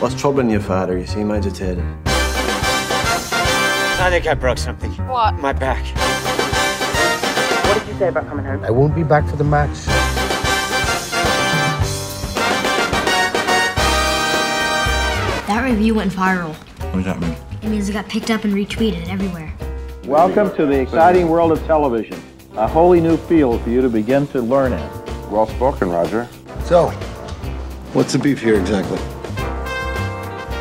What's troubling you, father? You seem agitated. I think I broke something. What? My back. What did you say about coming home? I won't be back for the match. That review went viral. What does that mean? It means it got picked up and retweeted everywhere. Welcome to the exciting world of television, a wholly new field for you to begin to learn in. Well spoken, Roger. So, What's the beef here exactly?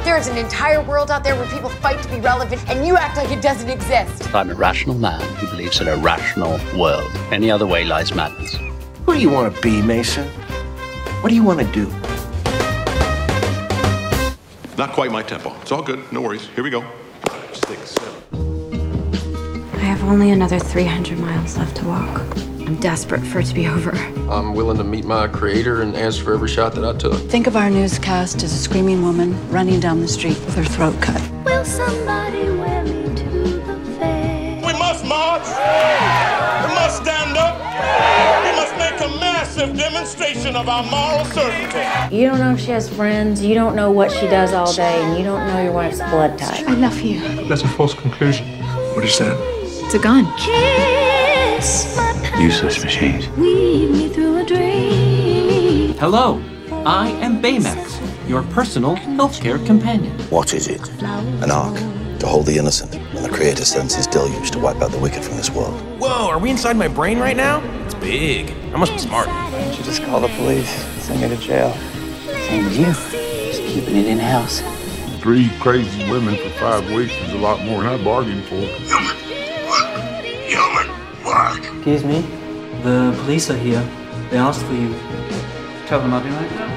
There is an entire world out there where people fight to be relevant, and you act like it doesn't exist. I'm a rational man who believes in a rational world. Any other way lies madness. Who do you want to be, Mason? What do you want to do? Not quite my tempo. It's all good. No worries. Here we go. Five, six, seven. I have only another 300 miles left to walk. I'm desperate for it to be over. I'm willing to meet my creator and answer for every shot that I took. Think of our newscast as a screaming woman running down the street with her throat cut. Will somebody wear me to the fair? We must march. We must stand up. We must make a massive demonstration of our moral certainty. You don't know if she has friends, you don't know what she does all day, and you don't know your wife's blood type. I love you. That's a false conclusion. What is that? It's a gun. Kiss my Useless machines. Weave me through a dream. Hello, I am Baymax, your personal healthcare companion. What is it? An ark to hold the innocent when the Creator sends his deluge to wipe out the wicked from this world. Whoa, are we inside my brain right now? It's big. I must be smart. Why don't you just call the police? Send me to jail. Same as you. Just keeping it in house. Three crazy women for five weeks is a lot more than I bargained for. Human work. Excuse me? The police are here. They asked for you. Tell them I'll be right back.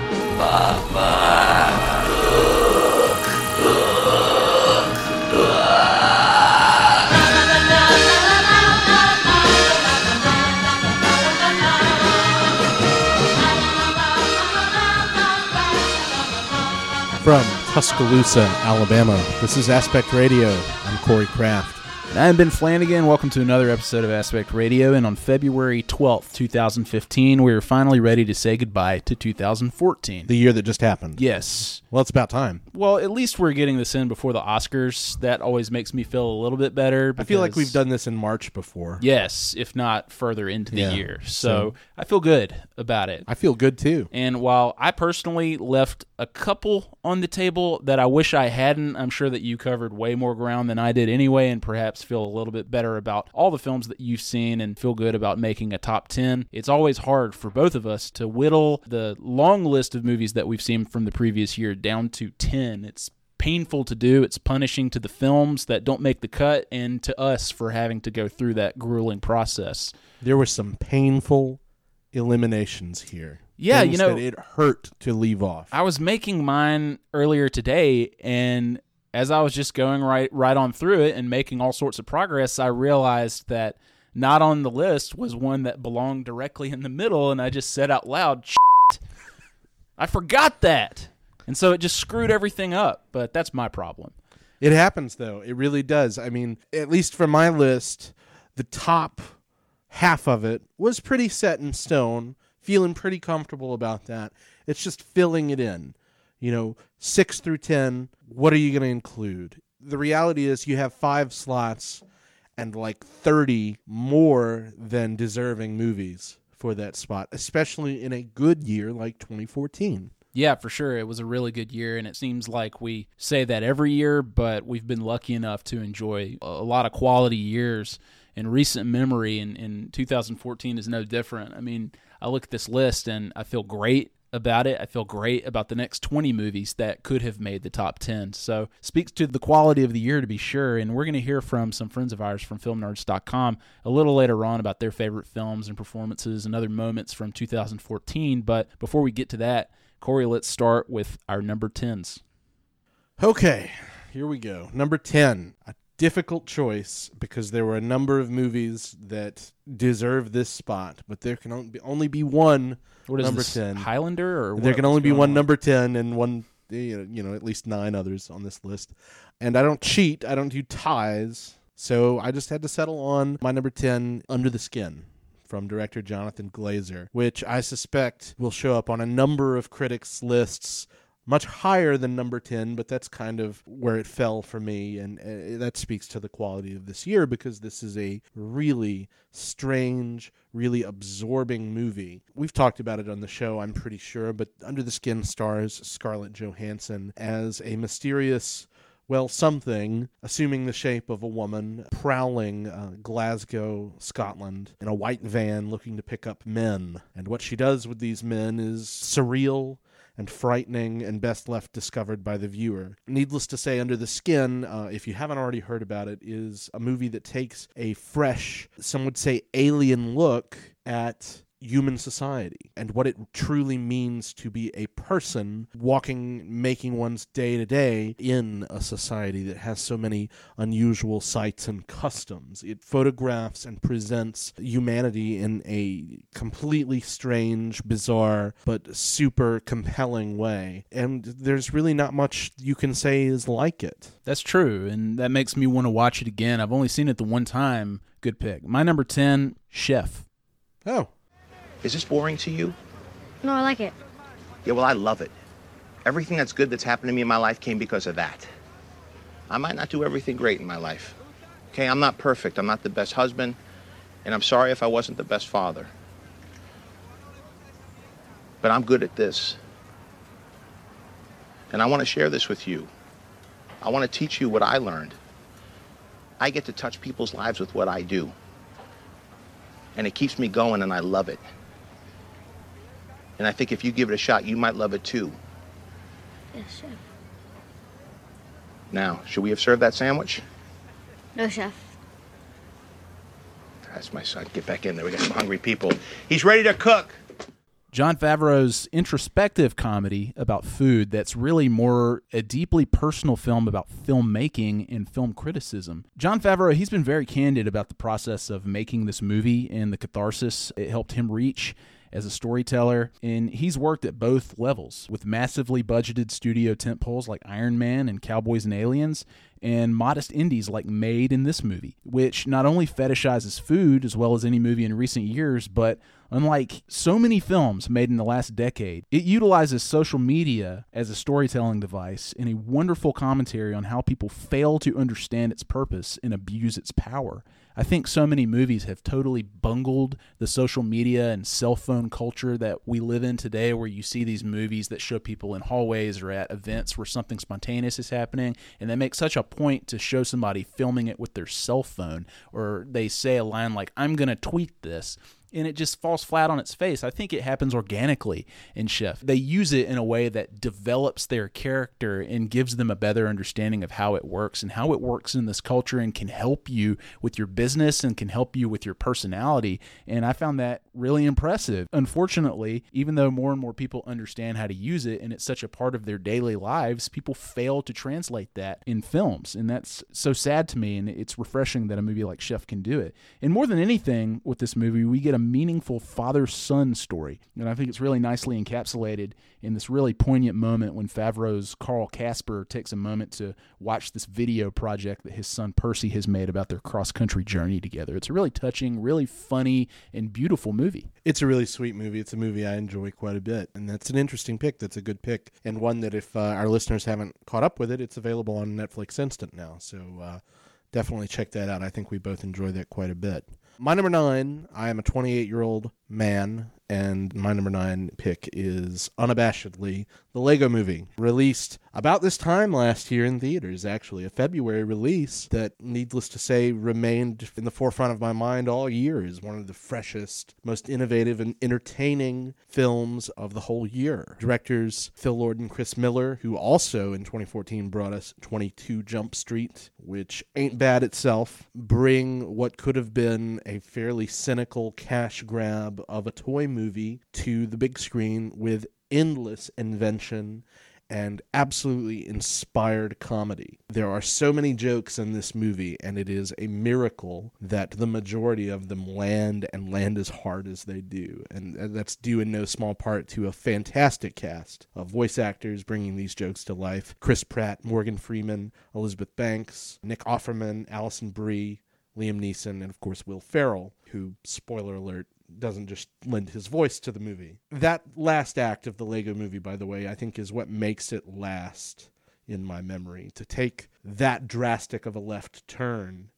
From Tuscaloosa, Alabama, this is Aspect Radio. I'm Corey Kraft. And I'm Ben Flanagan. Welcome to another episode of Aspect Radio. And on February 12th, 2015, we are finally ready to say goodbye to 2014. The year that just happened. yes. Well, it's about time. Well, at least we're getting this in before the Oscars. That always makes me feel a little bit better. I feel like we've done this in March before. Yes, if not further into the Yeah. year. So, So- I feel good about it. I feel good too. And while I personally left a couple on the table that I wish I hadn't, I'm sure that you covered way more ground than I did anyway, and perhaps feel a little bit better about all the films that you've seen and feel good about making a top 10. It's always hard for both of us to whittle the long list of movies that we've seen from the previous year down to 10. It's painful to do. It's punishing to the films that don't make the cut and to us for having to go through that grueling process. There were some painful eliminations here. Yeah, Things you know- that it hurt to leave off. I was making mine earlier today, and as I was just going right right on through it and making all sorts of progress, I realized that not on the list was one that belonged directly in the middle, and I just said out loud, "Shit, I forgot that," and so it just screwed everything up. But that's my problem. It happens though. It really does. I mean, at least for my list, the top half of it was pretty set in stone. Feeling pretty comfortable about that. It's just filling it in. You know, 6 through 10, what are you going to include? The reality is you have 5 slots and like 30 more than deserving movies for that spot, especially in a good year like 2014. Yeah, for sure. It was a really good year, and it seems like we say that every year, but we've been lucky enough to enjoy a a lot of quality years in recent memory, and, and 2014 is no different. I mean, I look at this list and I feel great about it. I feel great about the next 20 movies that could have made the top 10. So, speaks to the quality of the year to be sure. And we're going to hear from some friends of ours from filmnerds.com a little later on about their favorite films and performances and other moments from 2014. But before we get to that, Corey, let's start with our number 10s. Okay, here we go. Number 10. A difficult choice because there were a number of movies that deserve this spot, but there can only be, one What is number this, 10. Highlander or there can only be one on? number 10 and one you know, you know at least 9 others on this list. And I don't cheat, I don't do ties. So I just had to settle on my number 10 Under the Skin from director Jonathan Glazer, which I suspect will show up on a number of critics lists much higher than number 10, but that's kind of where it fell for me. And uh, that speaks to the quality of this year because this is a really strange, really absorbing movie. We've talked about it on the show, I'm pretty sure, but Under the Skin stars Scarlett Johansson as a mysterious well, something, assuming the shape of a woman, prowling uh, Glasgow, Scotland, in a white van looking to pick up men. And what she does with these men is surreal and frightening and best left discovered by the viewer. Needless to say, Under the Skin, uh, if you haven't already heard about it, is a movie that takes a fresh, some would say alien look at human society and what it truly means to be a person walking, making one's day to day in a society that has so many unusual sights and customs. It photographs and presents humanity in a completely strange, bizarre, but super compelling way. And there's really not much you can say is like it. That's true, and that makes me want to watch it again. I've only seen it the one time. Good pick. My number 10, Chef. Oh. Is this boring to you? No, I like it. Yeah, well, I love it. Everything that's good that's happened to me in my life came because of that. I might not do everything great in my life. Okay, I'm not perfect. I'm not the best husband, and I'm sorry if I wasn't the best father. But I'm good at this. And I want to share this with you. I want to teach you what I learned. I get to touch people's lives with what I do. And it keeps me going, and I love it. And I think if you give it a shot, you might love it too. Yes, chef. Now, should we have served that sandwich? No, chef. That's my son. Get back in there. We got some hungry people. He's ready to cook. Jon Favreau's introspective comedy about food that's really more a deeply personal film about filmmaking and film criticism. John Favreau, he's been very candid about the process of making this movie and the catharsis it helped him reach as a storyteller, and he's worked at both levels with massively budgeted studio tentpoles like Iron Man and Cowboys and Aliens, and modest indies like Made in this movie, which not only fetishizes food as well as any movie in recent years, but unlike so many films made in the last decade, it utilizes social media as a storytelling device in a wonderful commentary on how people fail to understand its purpose and abuse its power. I think so many movies have totally bungled the social media and cell phone culture that we live in today, where you see these movies that show people in hallways or at events where something spontaneous is happening, and they make such a point to show somebody filming it with their cell phone, or they say a line like, I'm going to tweet this and it just falls flat on its face. I think it happens organically in Chef. They use it in a way that develops their character and gives them a better understanding of how it works and how it works in this culture and can help you with your business and can help you with your personality. And I found that really impressive. Unfortunately, even though more and more people understand how to use it and it's such a part of their daily lives, people fail to translate that in films. And that's so sad to me. And it's refreshing that a movie like Chef can do it. And more than anything with this movie, we get a meaningful father son story. And I think it's really nicely encapsulated in this really poignant moment when Favreau's Carl Casper takes a moment to watch this video project that his son Percy has made about their cross country journey together. It's a really touching, really funny, and beautiful movie. It's a really sweet movie. It's a movie I enjoy quite a bit. And that's an interesting pick. That's a good pick. And one that, if uh, our listeners haven't caught up with it, it's available on Netflix Instant now. So uh, definitely check that out. I think we both enjoy that quite a bit. My number nine, I am a 28 year old man, and my number nine pick is unabashedly the Lego movie, released about this time last year in theaters, actually, a February release that, needless to say, remained in the forefront of my mind all year as one of the freshest, most innovative, and entertaining films of the whole year. Directors Phil Lord and Chris Miller, who also in 2014 brought us 22 Jump Street, which ain't bad itself, bring what could have been a fairly cynical cash grab of a toy movie to the big screen with endless invention and absolutely inspired comedy. There are so many jokes in this movie, and it is a miracle that the majority of them land and land as hard as they do. And that's due in no small part to a fantastic cast of voice actors bringing these jokes to life Chris Pratt, Morgan Freeman, Elizabeth Banks, Nick Offerman, Alison Brie. Liam Neeson, and of course Will Ferrell, who, spoiler alert, doesn't just lend his voice to the movie. That last act of the Lego movie, by the way, I think is what makes it last in my memory. To take that drastic of a left turn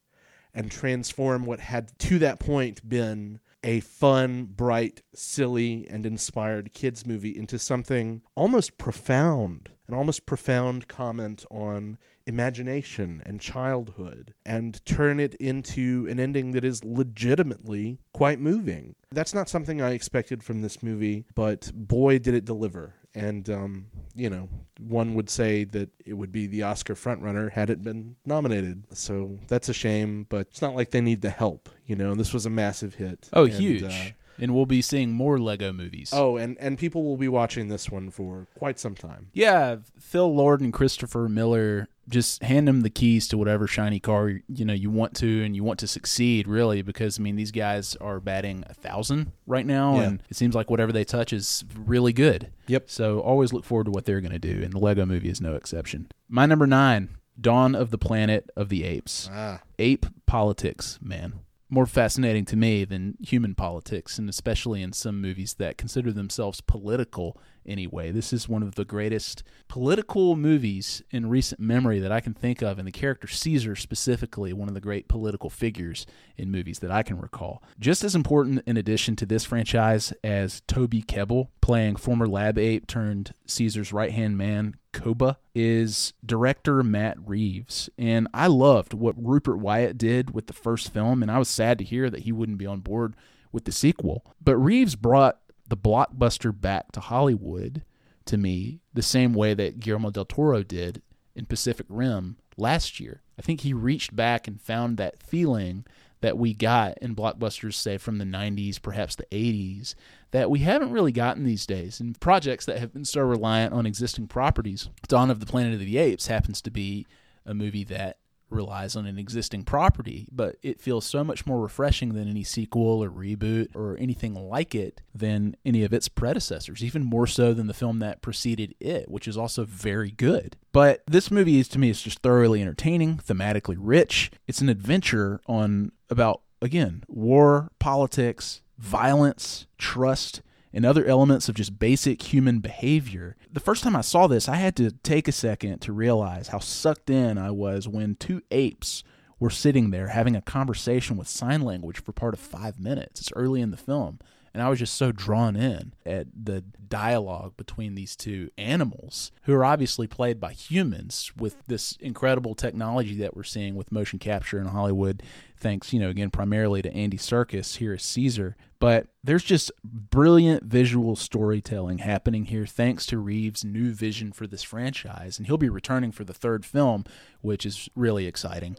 and transform what had to that point been a fun, bright, silly, and inspired kids movie into something almost profound, an almost profound comment on imagination and childhood, and turn it into an ending that is legitimately quite moving. That's not something I expected from this movie, but boy, did it deliver. And, um, you know, one would say that it would be the Oscar frontrunner had it been nominated. So that's a shame, but it's not like they need the help. You know, this was a massive hit. Oh, And, huge. uh, and we'll be seeing more Lego movies. oh, and, and people will be watching this one for quite some time. Yeah, Phil Lord and Christopher Miller just hand them the keys to whatever shiny car you know you want to and you want to succeed really because I mean these guys are batting a thousand right now Yeah. and it seems like whatever they touch is really good. Yep. So always look forward to what they're going to do and the Lego movie is no exception. My number 9, Dawn of the Planet of the Apes. Ah. Ape politics, man. More fascinating to me than human politics, and especially in some movies that consider themselves political anyway. This is one of the greatest political movies in recent memory that I can think of, and the character Caesar specifically, one of the great political figures in movies that I can recall. Just as important in addition to this franchise as Toby Kebbell playing former lab ape turned Caesar's right hand man, Koba, is director Matt Reeves. And I loved what Rupert Wyatt did with the first film, and I was sad to hear that he wouldn't be on board with the sequel. But Reeves brought the blockbuster back to Hollywood to me the same way that Guillermo del Toro did in Pacific Rim last year. I think he reached back and found that feeling that we got in blockbusters, say from the 90s, perhaps the 80s, that we haven't really gotten these days. And projects that have been so reliant on existing properties. Dawn of the Planet of the Apes happens to be a movie that relies on an existing property, but it feels so much more refreshing than any sequel or reboot or anything like it than any of its predecessors, even more so than the film that preceded it, which is also very good. But this movie is to me is just thoroughly entertaining, thematically rich. It's an adventure on about again, war, politics, violence, trust, and other elements of just basic human behavior. The first time I saw this, I had to take a second to realize how sucked in I was when two apes were sitting there having a conversation with sign language for part of five minutes. It's early in the film. And I was just so drawn in at the dialogue between these two animals, who are obviously played by humans with this incredible technology that we're seeing with motion capture in Hollywood. Thanks, you know, again, primarily to Andy Serkis here as Caesar. But there's just brilliant visual storytelling happening here thanks to Reeves' new vision for this franchise. And he'll be returning for the third film, which is really exciting.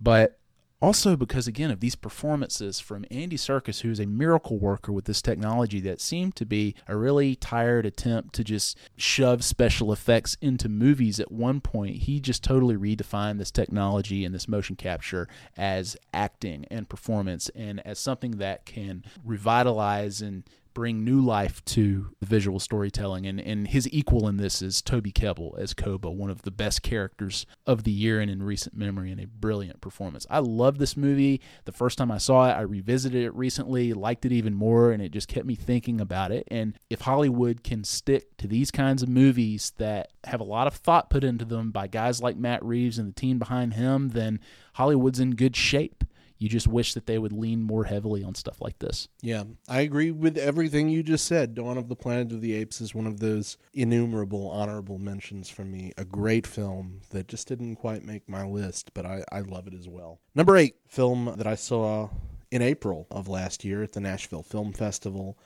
But also because again of these performances from Andy Serkis who is a miracle worker with this technology that seemed to be a really tired attempt to just shove special effects into movies at one point. He just totally redefined this technology and this motion capture as acting and performance and as something that can revitalize and bring new life to the visual storytelling. And, and his equal in this is Toby Kebbell as Koba, one of the best characters of the year and in recent memory, and a brilliant performance. I love this movie. The first time I saw it, I revisited it recently, liked it even more, and it just kept me thinking about it. And if Hollywood can stick to these kinds of movies that have a lot of thought put into them by guys like Matt Reeves and the team behind him, then Hollywood's in good shape. You just wish that they would lean more heavily on stuff like this. Yeah, I agree with everything you just said. Dawn of the Planet of the Apes is one of those innumerable honorable mentions for me. A great film that just didn't quite make my list, but I, I love it as well. Number eight, film that I saw in April of last year at the Nashville Film Festival,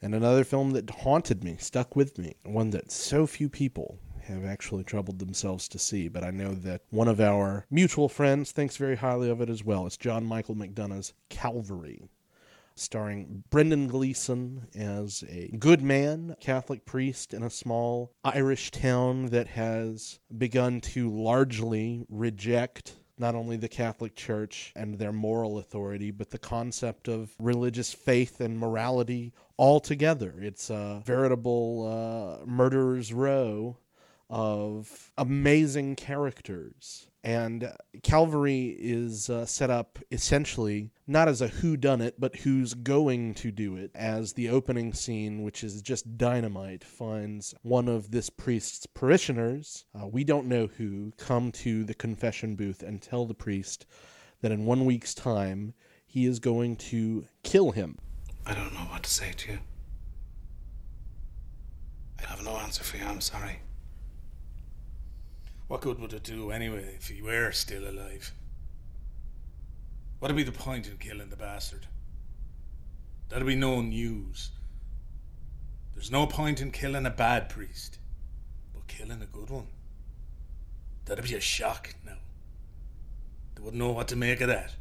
and another film that haunted me, stuck with me, one that so few people have actually troubled themselves to see, but I know that one of our mutual friends thinks very highly of it as well. It's John Michael McDonagh's Calvary, starring Brendan Gleeson as a good man, Catholic priest in a small Irish town that has begun to largely reject not only the Catholic Church and their moral authority, but the concept of religious faith and morality altogether. It's a veritable uh, murderer's row of amazing characters. And Calvary is uh, set up essentially not as a who done it, but who's going to do it. As the opening scene, which is just dynamite, finds one of this priest's parishioners, uh, we don't know who, come to the confession booth and tell the priest that in one week's time he is going to kill him. I don't know what to say to you. I have no answer for you, I'm sorry. What good would it do anyway if he were still alive? What'd be the point in killing the bastard? That'd be no news. There's no point in killing a bad priest, but killing a good one. That'd be a shock now. They wouldn't know what to make of that.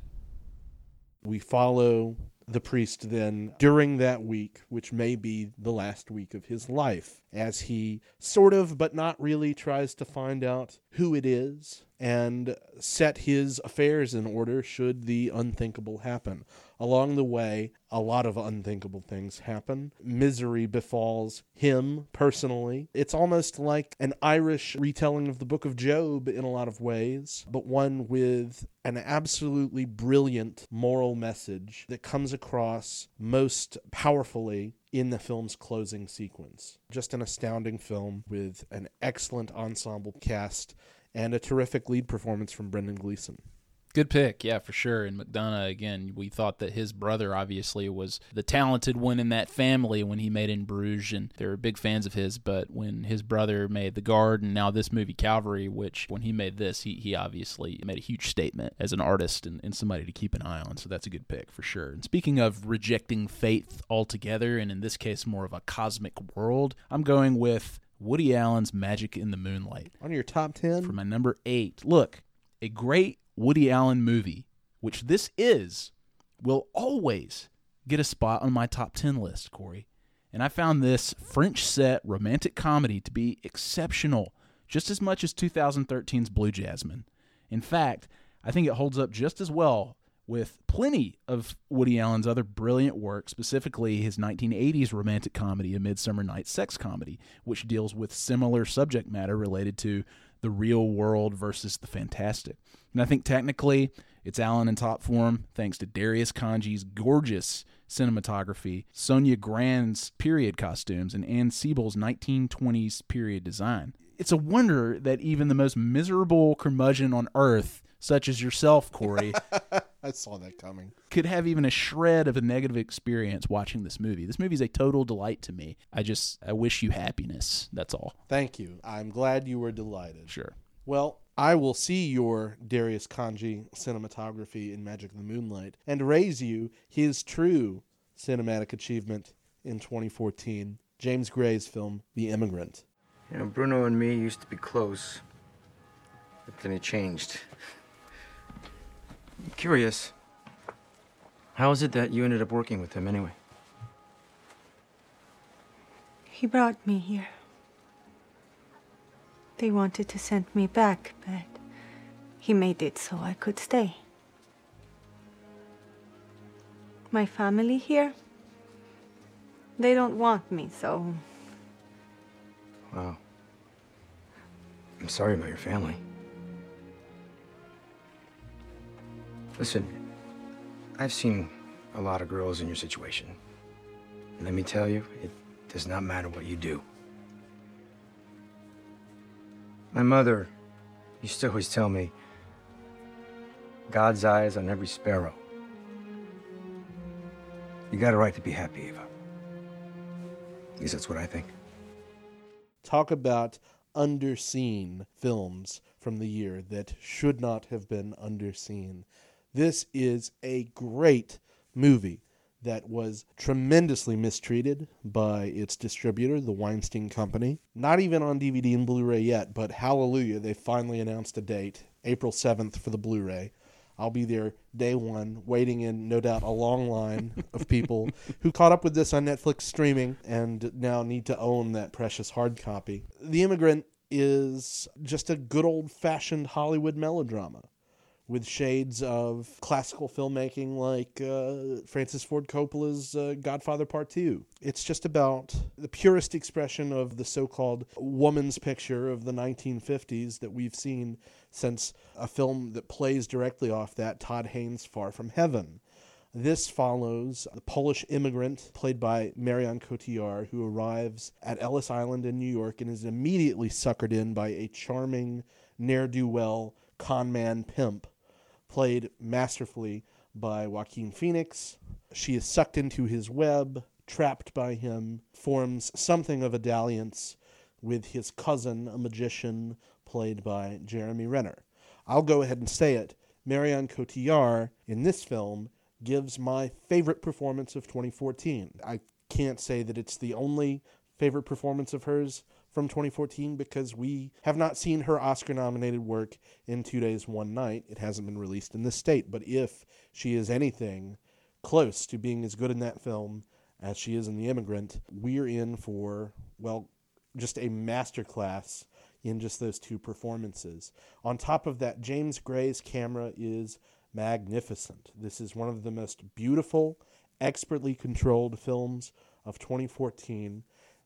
We follow the priest then during that week, which may be the last week of his life, as he sort of, but not really, tries to find out who it is and set his affairs in order should the unthinkable happen. Along the way, a lot of unthinkable things happen. Misery befalls him personally. It's almost like an Irish retelling of the book of Job in a lot of ways, but one with an absolutely brilliant moral message that comes across most powerfully in the film's closing sequence. Just an astounding film with an excellent ensemble cast and a terrific lead performance from Brendan Gleeson. Good pick, yeah, for sure. And McDonagh, again, we thought that his brother obviously was the talented one in that family when he made In Bruges, and they were big fans of his. But when his brother made The Guard and now this movie Calvary, which when he made this, he, he obviously made a huge statement as an artist and, and somebody to keep an eye on. So that's a good pick for sure. And speaking of rejecting faith altogether, and in this case, more of a cosmic world, I'm going with Woody Allen's Magic in the Moonlight. On your top 10? For my number eight. Look, a great Woody Allen movie, which this is, will always get a spot on my top 10 list, Corey. And I found this French set romantic comedy to be exceptional, just as much as 2013's Blue Jasmine. In fact, I think it holds up just as well with plenty of Woody Allen's other brilliant work, specifically his 1980s romantic comedy, A Midsummer Night's Sex Comedy, which deals with similar subject matter related to the real world versus the fantastic. And I think technically it's Allen in top form thanks to Darius Khondji's gorgeous cinematography, Sonia Grande's period costumes, and Anne Seibel's 1920s period design. It's a wonder that even the most miserable curmudgeon on earth, such as yourself, Corey, I saw that coming. could have even a shred of a negative experience watching this movie. This movie is a total delight to me. I just I wish you happiness. That's all. Thank you. I'm glad you were delighted. Sure. Well, I will see your Darius Khondji cinematography in Magic of the Moonlight and raise you his true cinematic achievement in 2014, James Gray's film The Immigrant. You know, Bruno and me used to be close, but then it changed. I'm curious. How is it that you ended up working with him anyway? He brought me here. They wanted to send me back, but he made it so I could stay. My family here, they don't want me, so Wow. I'm sorry about your family. Listen, I've seen a lot of girls in your situation. And let me tell you, it does not matter what you do. My mother used to always tell me God's eyes on every sparrow. You got a right to be happy, Eva. At least that's what I think. Talk about underseen films from the year that should not have been underseen. This is a great movie that was tremendously mistreated by its distributor, the Weinstein Company. Not even on DVD and Blu ray yet, but hallelujah, they finally announced a date, April 7th for the Blu ray. I'll be there day one, waiting in no doubt a long line of people who caught up with this on Netflix streaming and now need to own that precious hard copy. The Immigrant is just a good old fashioned Hollywood melodrama with shades of classical filmmaking like uh, Francis Ford Coppola's uh, Godfather Part 2. It's just about the purest expression of the so called woman's picture of the 1950s that we've seen since a film that plays directly off that, Todd Haynes' Far From Heaven. This follows the Polish immigrant played by Marion Cotillard who arrives at Ellis Island in New York and is immediately suckered in by a charming ne'er do well con man pimp played masterfully by Joaquin Phoenix. She is sucked into his web, trapped by him, forms something of a dalliance with his cousin, a magician played by Jeremy Renner. I'll go ahead and say it. Marion Cotillard in this film gives my favorite performance of 2014. I can't say that it's the only favorite performance of hers from 2014 because we have not seen her Oscar nominated work in Two Days, One Night. It hasn't been released in this state. But if she is anything close to being as good in that film as she is in The Immigrant, we're in for, well, just a masterclass in just those two performances. On top of that, James Gray's camera is magnificent. This is one of the most beautiful, expertly controlled films of 2014,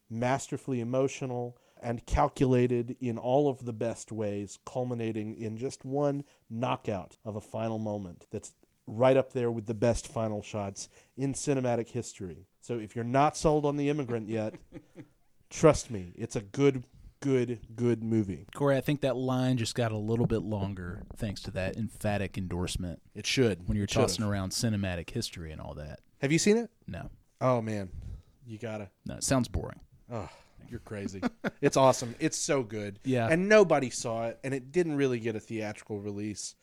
masterfully emotional and calculated in all of the best ways, culminating in just one knockout of a final moment that's right up there with the best final shots in cinematic history. So if you're not sold on The Immigrant yet, trust me, it's a good good, good movie. Corey, I think that line just got a little bit longer thanks to that emphatic endorsement. It should. When you're It should've. tossing around cinematic history and all that. Have you seen it? No. Oh man, you gotta. No, it sounds boring. Oh, you're crazy. it's awesome. It's so good. Yeah. And nobody saw it, and it didn't really get a theatrical release.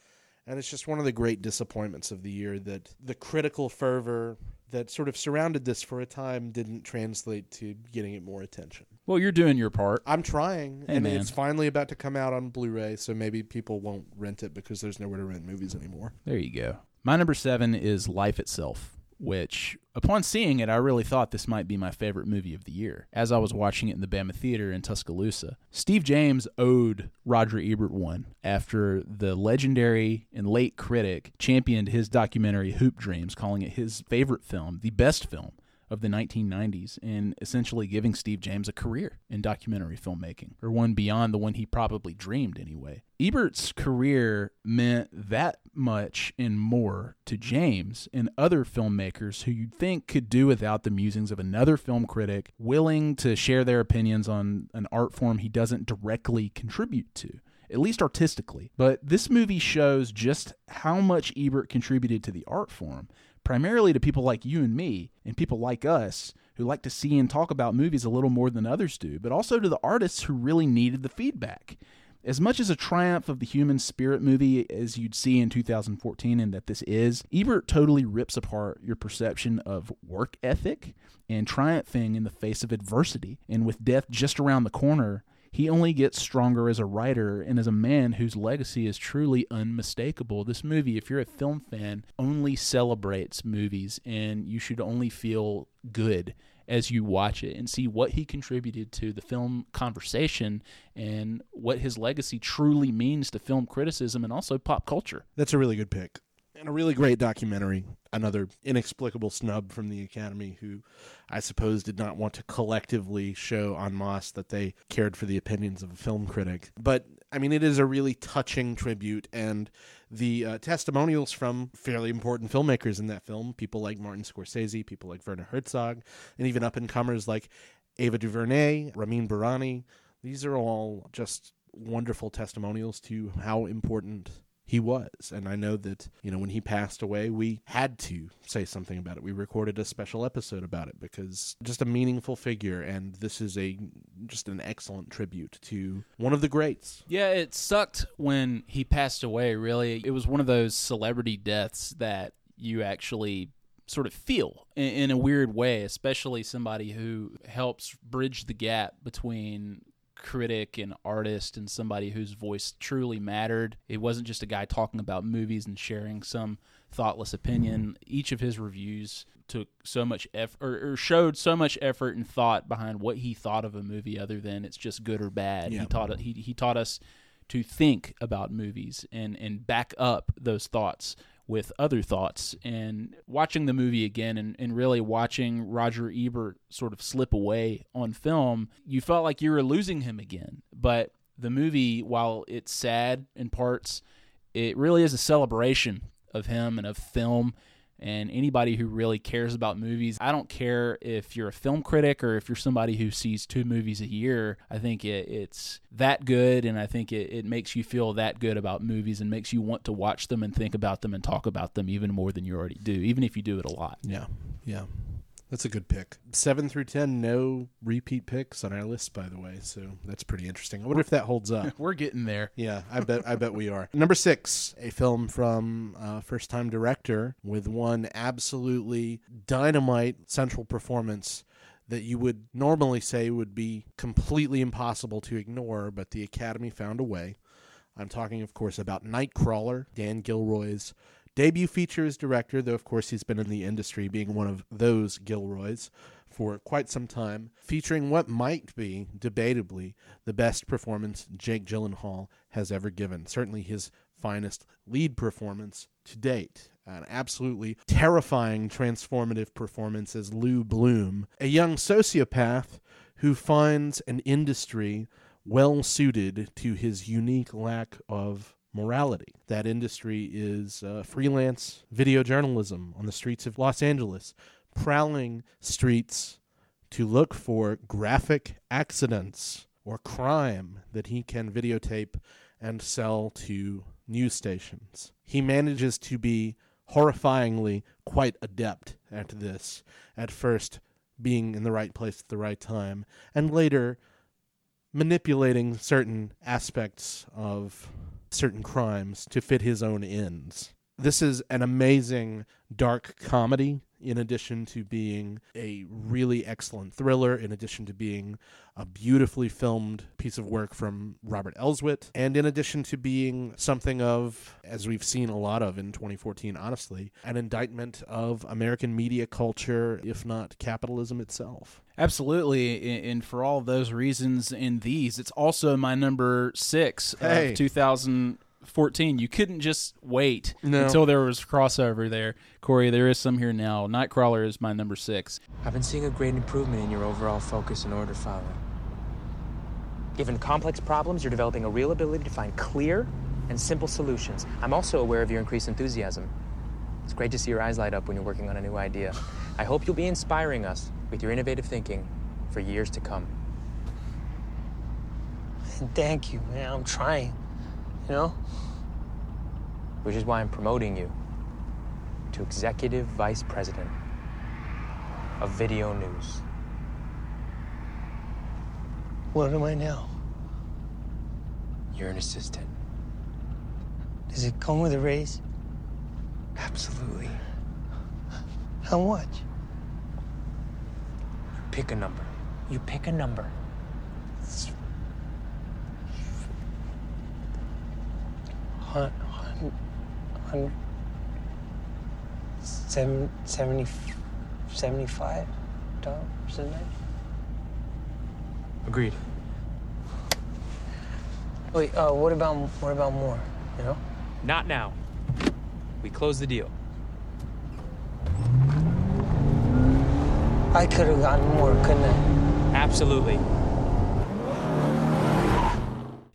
And it's just one of the great disappointments of the year that the critical fervor that sort of surrounded this for a time didn't translate to getting it more attention. Well, you're doing your part. I'm trying, Hey, and man. it's finally about to come out on Blu-ray, so maybe people won't rent it because there's nowhere to rent movies anymore. There you go. My number seven is Life Itself, which, upon seeing it, I really thought this might be my favorite movie of the year. As I was watching it in the Bama Theater in Tuscaloosa, Steve James owed Roger Ebert one after the legendary and late critic championed his documentary Hoop Dreams, calling it his favorite film, the best film of the 1990s and essentially giving Steve James a career in documentary filmmaking, or one beyond the one he probably dreamed anyway. Ebert's career meant that much and more to James and other filmmakers who you'd think could do without the musings of another film critic willing to share their opinions on an art form he doesn't directly contribute to at least artistically. But this movie shows just how much Ebert contributed to the art form, primarily to people like you and me, and people like us who like to see and talk about movies a little more than others do, but also to the artists who really needed the feedback. As much as a triumph of the human spirit movie as you'd see in 2014, and that this is, Ebert totally rips apart your perception of work ethic and triumphing in the face of adversity. And with death just around the corner, he only gets stronger as a writer and as a man whose legacy is truly unmistakable. This movie, if you're a film fan, only celebrates movies, and you should only feel good as you watch it and see what he contributed to the film conversation and what his legacy truly means to film criticism and also pop culture. That's a really good pick. And a really great documentary. Another inexplicable snub from the Academy, who I suppose did not want to collectively show en masse that they cared for the opinions of a film critic. But, I mean, it is a really touching tribute, and the uh, testimonials from fairly important filmmakers in that film, people like Martin Scorsese, people like Werner Herzog, and even up and comers like Ava DuVernay, Ramin Bahrani, these are all just wonderful testimonials to how important he was. And I know that, you know, when he passed away, we had to say something about it. We recorded a special episode about it because just a meaningful figure and this is a just an excellent tribute to one of the greats. Yeah, it sucked when he passed away, really. It was one of those celebrity deaths that you actually sort of feel in, a weird way, especially somebody who helps bridge the gap between critic and artist and somebody whose voice truly mattered. It wasn't just a guy talking about movies and sharing some thoughtless opinion. Mm-hmm. Each of his reviews took so much effort or, or showed so much effort and thought behind what he thought of a movie other than it's just good or bad. Yeah. He taught he he taught us to think about movies and and back up those thoughts with other thoughts and watching the movie again and, and really watching Roger Ebert sort of slip away on film, you felt like you were losing him again. But the movie, while it's sad in parts, it really is a celebration of him and of film and anybody who really cares about movies. I don't care if you're a film critic or if you're somebody who sees two movies a year. I think it, it's that good, and I think it, it makes you feel that good about movies and makes you want to watch them and think about them and talk about them even more than you already do, even if you do it a lot. Yeah, yeah. That's a good pick. Seven through ten, no repeat picks on our list, by the way. So that's pretty interesting. I wonder if that holds up. We're getting there. Yeah, I bet. I bet we are. Number six, a film from uh, first-time director with one absolutely dynamite central performance that you would normally say would be completely impossible to ignore, but the Academy found a way. I'm talking, of course, about Nightcrawler, Dan Gilroy's debut feature as director, though of course he's been in the industry being one of those Gilroys for quite some time, featuring what might be, debatably, the best performance Jake Gyllenhaal has ever given. Certainly his finest lead performance to date. An absolutely terrifying, transformative performance as Lou Bloom, a young sociopath who finds an industry well suited to his unique lack of morality. That industry is uh, freelance video journalism on the streets of Los Angeles, prowling streets to look for graphic accidents or crime that he can videotape and sell to news stations. He manages to be horrifyingly quite adept at this, at first being in the right place at the right time, and later manipulating certain aspects of certain crimes to fit his own ends. This is an amazing dark comedy in addition to being a really excellent thriller, in addition to being a beautifully filmed piece of work from Robert Elswit, and in addition to being something of, as we've seen a lot of in 2014, honestly, an indictment of American media culture, if not capitalism itself. Absolutely, and for all those reasons in these, it's also my number six Hey. of 2014. You couldn't just wait No. until there was crossover there, Corey. There is some here now. Nightcrawler is my number six. I've been seeing a great improvement in your overall focus and order following. Given complex problems, you're developing a real ability to find clear and simple solutions. I'm also aware of your increased enthusiasm. It's great to see your eyes light up when you're working on a new idea. I hope you'll be inspiring us with your innovative thinking for years to come. Thank you, man. I'm trying. You know? Which is why I'm promoting you to Executive Vice President of Video News. What am I now? You're an assistant. Does it come with a raise? Absolutely. How much? Pick a number. You pick a number. Seven, 70, 75 dollars a night? Agreed. Wait, uh, what about what about more? You know? Not now. We close the deal. I could have gotten more, couldn't I? Absolutely.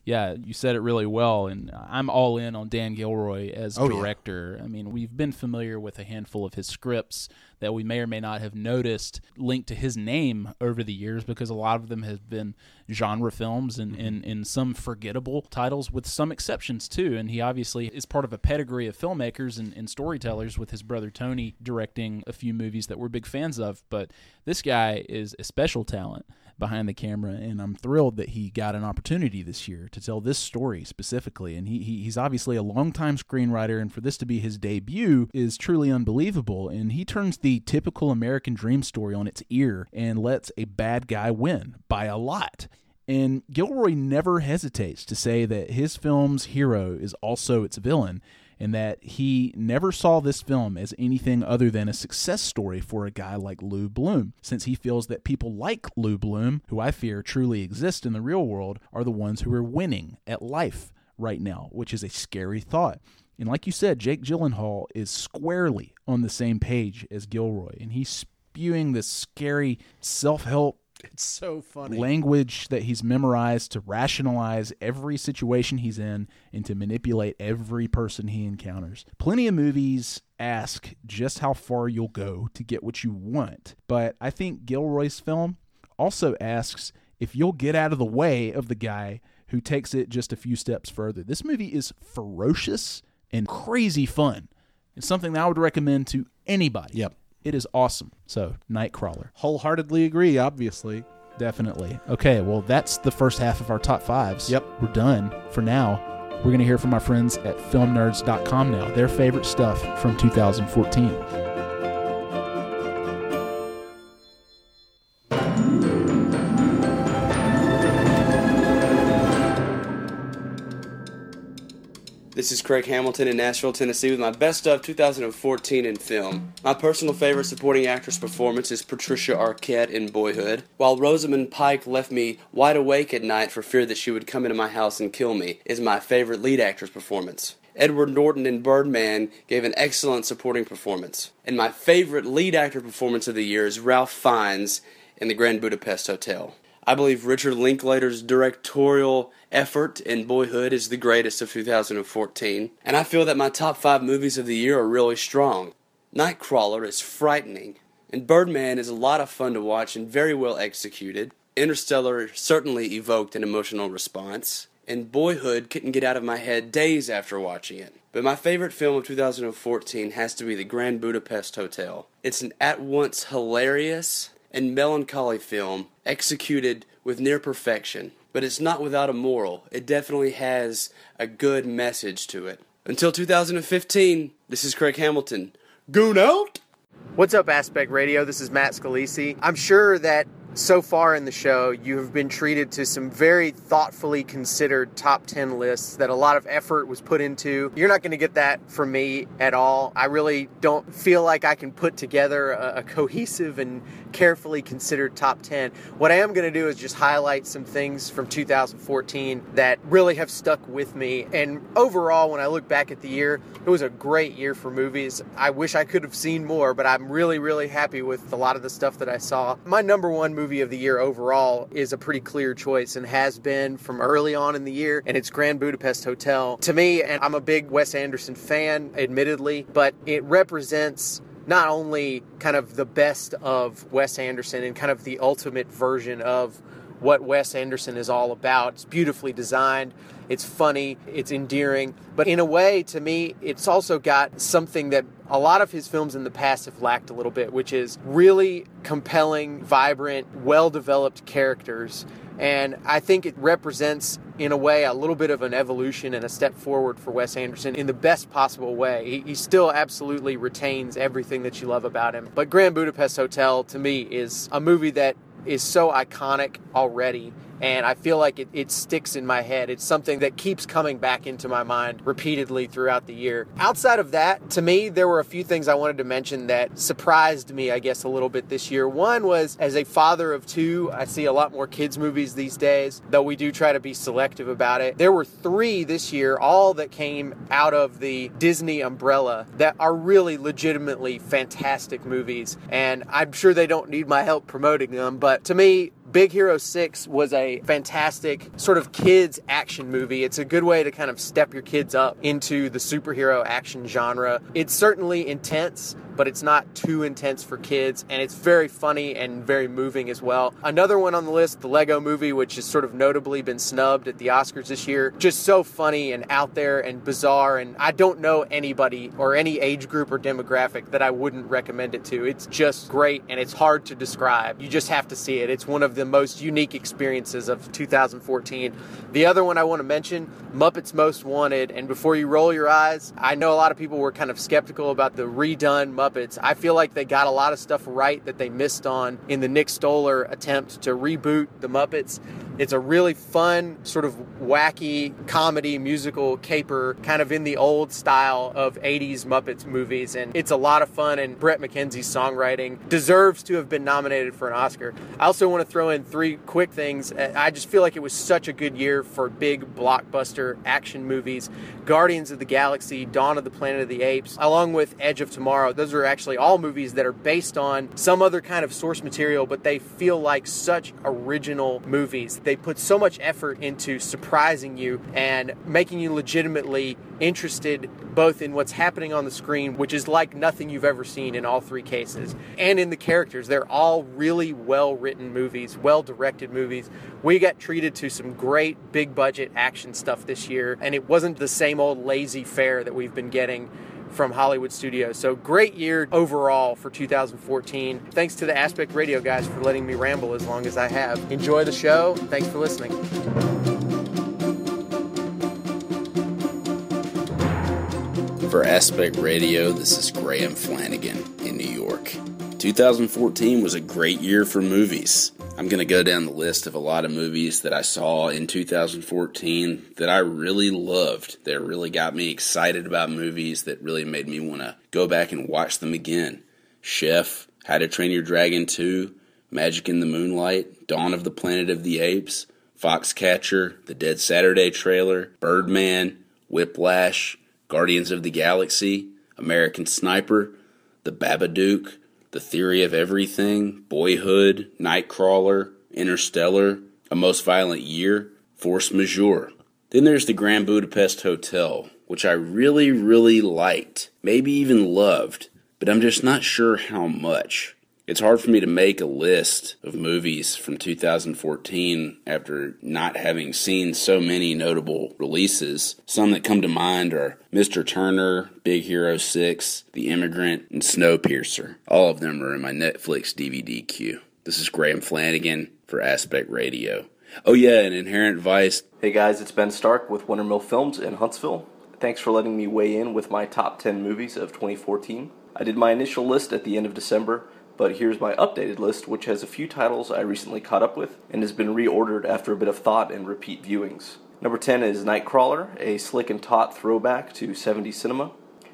Yeah, you said it really well, and I'm all in on Dan Gilroy as Oh, yeah. director. I mean, we've been familiar with a handful of his scripts that we may or may not have noticed linked to his name over the years because a lot of them have been genre films and, mm-hmm. and, and some forgettable titles with some exceptions too. And he obviously is part of a pedigree of filmmakers and, and storytellers with his brother Tony directing a few movies that we're big fans of. But this guy is a special talent behind the camera, and I'm thrilled that he got an opportunity this year to tell this story specifically. And he, he he's obviously a longtime screenwriter, and for this to be his debut is truly unbelievable. And he turns the typical American dream story on its ear and lets a bad guy win by a lot. And Gilroy never hesitates to say that his film's hero is also its villain, and that he never saw this film as anything other than a success story for a guy like Lou Bloom, since he feels that people like Lou Bloom, who I fear truly exist in the real world, are the ones who are winning at life. right now, which is a scary thought. And like you said, Jake Gyllenhaal is squarely on the same page as Gilroy, and he's spewing this scary self help It's so funny. language that he's memorized to rationalize every situation he's in and to manipulate every person he encounters. Plenty of movies ask just how far you'll go to get what you want, but I think Gilroy's film also asks if you'll get out of the way of the guy who takes it just a few steps further. This movie is ferocious and crazy fun. It's something that I would recommend to anybody. Yep. It is awesome. So, Nightcrawler. Wholeheartedly agree, obviously. Definitely. Okay, well, that's the first half of our top fives. Yep. We're done for now. We're going to hear from our friends at filmnerds.com now, their favorite stuff from 2014. This is Craig Hamilton in Nashville, Tennessee, with my best of 2014 in film. My personal favorite supporting actress performance is Patricia Arquette in Boyhood. While Rosamund Pike left me wide awake at night for fear that she would come into my house and kill me, is my favorite lead actress performance. Edward Norton in Birdman gave an excellent supporting performance. And my favorite lead actor performance of the year is Ralph Fiennes in The Grand Budapest Hotel. I believe Richard Linklater's directorial effort in Boyhood is the greatest of 2014, and I feel that my top five movies of the year are really strong. Nightcrawler is frightening, and Birdman is a lot of fun to watch and very well executed. Interstellar certainly evoked an emotional response, and Boyhood couldn't get out of my head days after watching it. But my favorite film of 2014 has to be The Grand Budapest Hotel. It's an at once hilarious and melancholy film executed with near perfection, but it's not without a moral. It definitely has a good message to it. Until 2015, this is Craig Hamilton. Goon out! What's up, Aspect Radio? This is Matt Scalisi. I'm sure that so far in the show, you have been treated to some very thoughtfully considered top 10 lists that a lot of effort was put into. You're not going to get that from me at all. I really don't feel like I can put together a, a cohesive and carefully considered top 10. What I am going to do is just highlight some things from 2014 that really have stuck with me. And overall, when I look back at the year, it was a great year for movies. I wish I could have seen more, but I'm really, really happy with a lot of the stuff that I saw. My number one movie of the year overall is a pretty clear choice and has been from early on in the year, and it's Grand Budapest Hotel. To me, and I'm a big Wes Anderson fan, admittedly, but it represents not only kind of the best of Wes Anderson and kind of the ultimate version of what Wes Anderson is all about. It's beautifully designed, it's funny, it's endearing, but in a way, to me, it's also got something that a lot of his films in the past have lacked a little bit, which is really compelling, vibrant, well developed characters. And I think it represents, in a way, a little bit of an evolution and a step forward for Wes Anderson in the best possible way. He, he still absolutely retains everything that you love about him. But Grand Budapest Hotel, to me, is a movie that is so iconic already and I feel like it, it sticks in my head. It's something that keeps coming back into my mind repeatedly throughout the year. Outside of that, to me, there were a few things I wanted to mention that surprised me, I guess, a little bit this year. One was as a father of two, I see a lot more kids' movies these days, though we do try to be selective about it. There were three this year, all that came out of the Disney umbrella, that are really legitimately fantastic movies. And I'm sure they don't need my help promoting them, but to me, Big Hero 6 was a fantastic sort of kids action movie. It's a good way to kind of step your kids up into the superhero action genre. It's certainly intense, but it's not too intense for kids, and it's very funny and very moving as well. Another one on the list, the Lego movie, which has sort of notably been snubbed at the Oscars this year. Just so funny and out there and bizarre, and I don't know anybody or any age group or demographic that I wouldn't recommend it to. It's just great, and it's hard to describe. You just have to see it. It's one of the most unique experiences of 2014. The other one I want to mention, Muppets Most Wanted, and before you roll your eyes, I know a lot of people were kind of skeptical about the redone Muppets. I feel like they got a lot of stuff right that they missed on in the Nick Stoller attempt to reboot the Muppets. It's a really fun, sort of wacky comedy musical caper, kind of in the old style of 80s Muppets movies. And it's a lot of fun, and Bret McKenzie's songwriting deserves to have been nominated for an Oscar. I also want to throw throw in three quick things. Uh, I just feel like it was such a good year for big blockbuster action movies. Guardians of the Galaxy, Dawn of the Planet of the Apes, along with Edge of Tomorrow. Those are actually all movies that are based on some other kind of source material, but they feel like such original movies. They put so much effort into surprising you and making you legitimately interested both in what's happening on the screen, which is like nothing you've ever seen in all three cases, and in the characters. They're all really well written well directed movies. We got treated to some great big budget action stuff this year, and it wasn't the same old lazy fare that we've been getting from Hollywood Studios. So great year overall for 2014. Thanks to the Aspect Radio guys for letting me ramble as long as I have. Enjoy the show. Thanks for listening. For Aspect Radio, this is Graham Flanagan in New York. 2014 was a great year for movies. I'm going to go down the list of a lot of movies that I saw in 2014 that I really loved, that really got me excited about movies, that really made me want to go back and watch them again. Chef, How to Train Your Dragon 2, Magic in the Moonlight, Dawn of the Planet of the Apes, Foxcatcher, the Dead Saturday trailer, Birdman, Whiplash, Guardians of the Galaxy, American Sniper, The Babadook, The Theory of Everything, Boyhood, Nightcrawler, Interstellar, A Most Violent Year, Force Majeure. Then there's the Grand Budapest Hotel, which I really, really liked, maybe even loved, but I'm just not sure how much. It's hard for me to make a list of movies from 2014 after not having seen so many notable releases. Some that come to mind are Mr. Turner, Big Hero 6, The Immigrant, and Snowpiercer. All of them are in my Netflix DVD queue. This is Graham Flanagan for Aspect Radio. Oh, yeah, and Inherent Vice. Hey guys, it's Ben Stark with Wintermill Films in Huntsville. Thanks for letting me weigh in with my top 10 movies of 2014. I did my initial list at the end of December but here's my updated list, which has a few titles I recently caught up with and has been reordered after a bit of thought and repeat viewings. Number 10 is Nightcrawler, a slick and taut throwback to 70s cinema.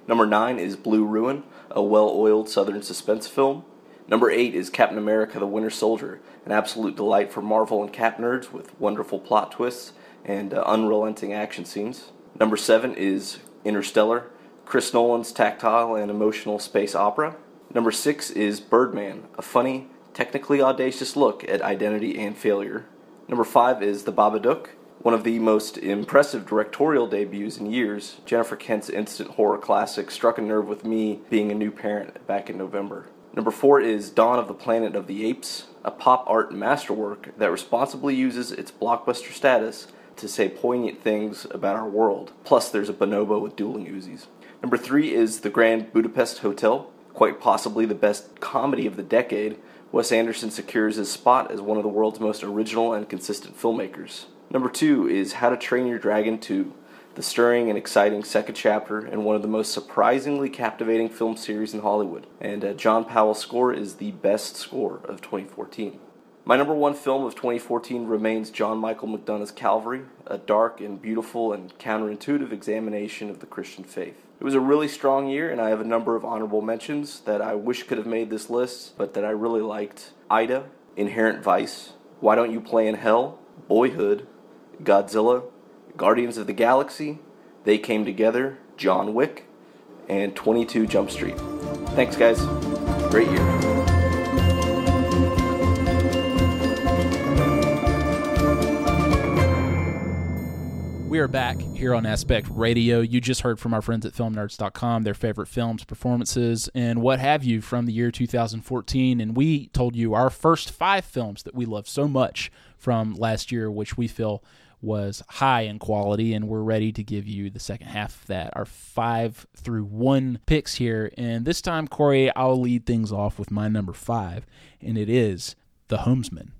Number 9 is Blue Ruin, a well oiled southern suspense film. Number 8 is Captain America the Winter Soldier, an absolute delight for Marvel and Cap nerds with wonderful plot twists and uh, unrelenting action scenes. Number 7 is Interstellar, Chris Nolan's tactile and emotional space opera. Number six is Birdman, a funny, technically audacious look at identity and failure. Number five is The Babadook, one of the most impressive directorial debuts in years. Jennifer Kent's instant horror classic struck a nerve with me being a new parent back in November. Number four is Dawn of the Planet of the Apes, a pop art masterwork that responsibly uses its blockbuster status to say poignant things about our world. Plus, there's a bonobo with dueling Uzis. Number three is The Grand Budapest Hotel, quite possibly the best comedy of the decade, Wes Anderson secures his spot as one of the world's most original and consistent filmmakers. Number two is How to Train Your Dragon 2, the stirring and exciting second chapter in one of the most surprisingly captivating film series in Hollywood. And uh, John Powell's score is the best score of 2014. My number one film of 2014 remains John Michael McDonagh's Calvary, a dark and beautiful and counterintuitive examination of the Christian faith. It was a really strong year, and I have a number of honorable mentions that I wish could have made this list, but that I really liked Ida, Inherent Vice, Why Don't You Play in Hell, Boyhood, Godzilla, Guardians of the Galaxy, They Came Together, John Wick, and 22 Jump Street. Thanks, guys. Great year. We are back here on Aspect Radio. You just heard from our friends at FilmNerds.com, their favorite films, performances, and what have you from the year 2014. And we told you our first five films that we love so much from last year, which we feel was high in quality. And we're ready to give you the second half of that, our five through one picks here. And this time, Corey, I'll lead things off with my number five, and it is The Homesman.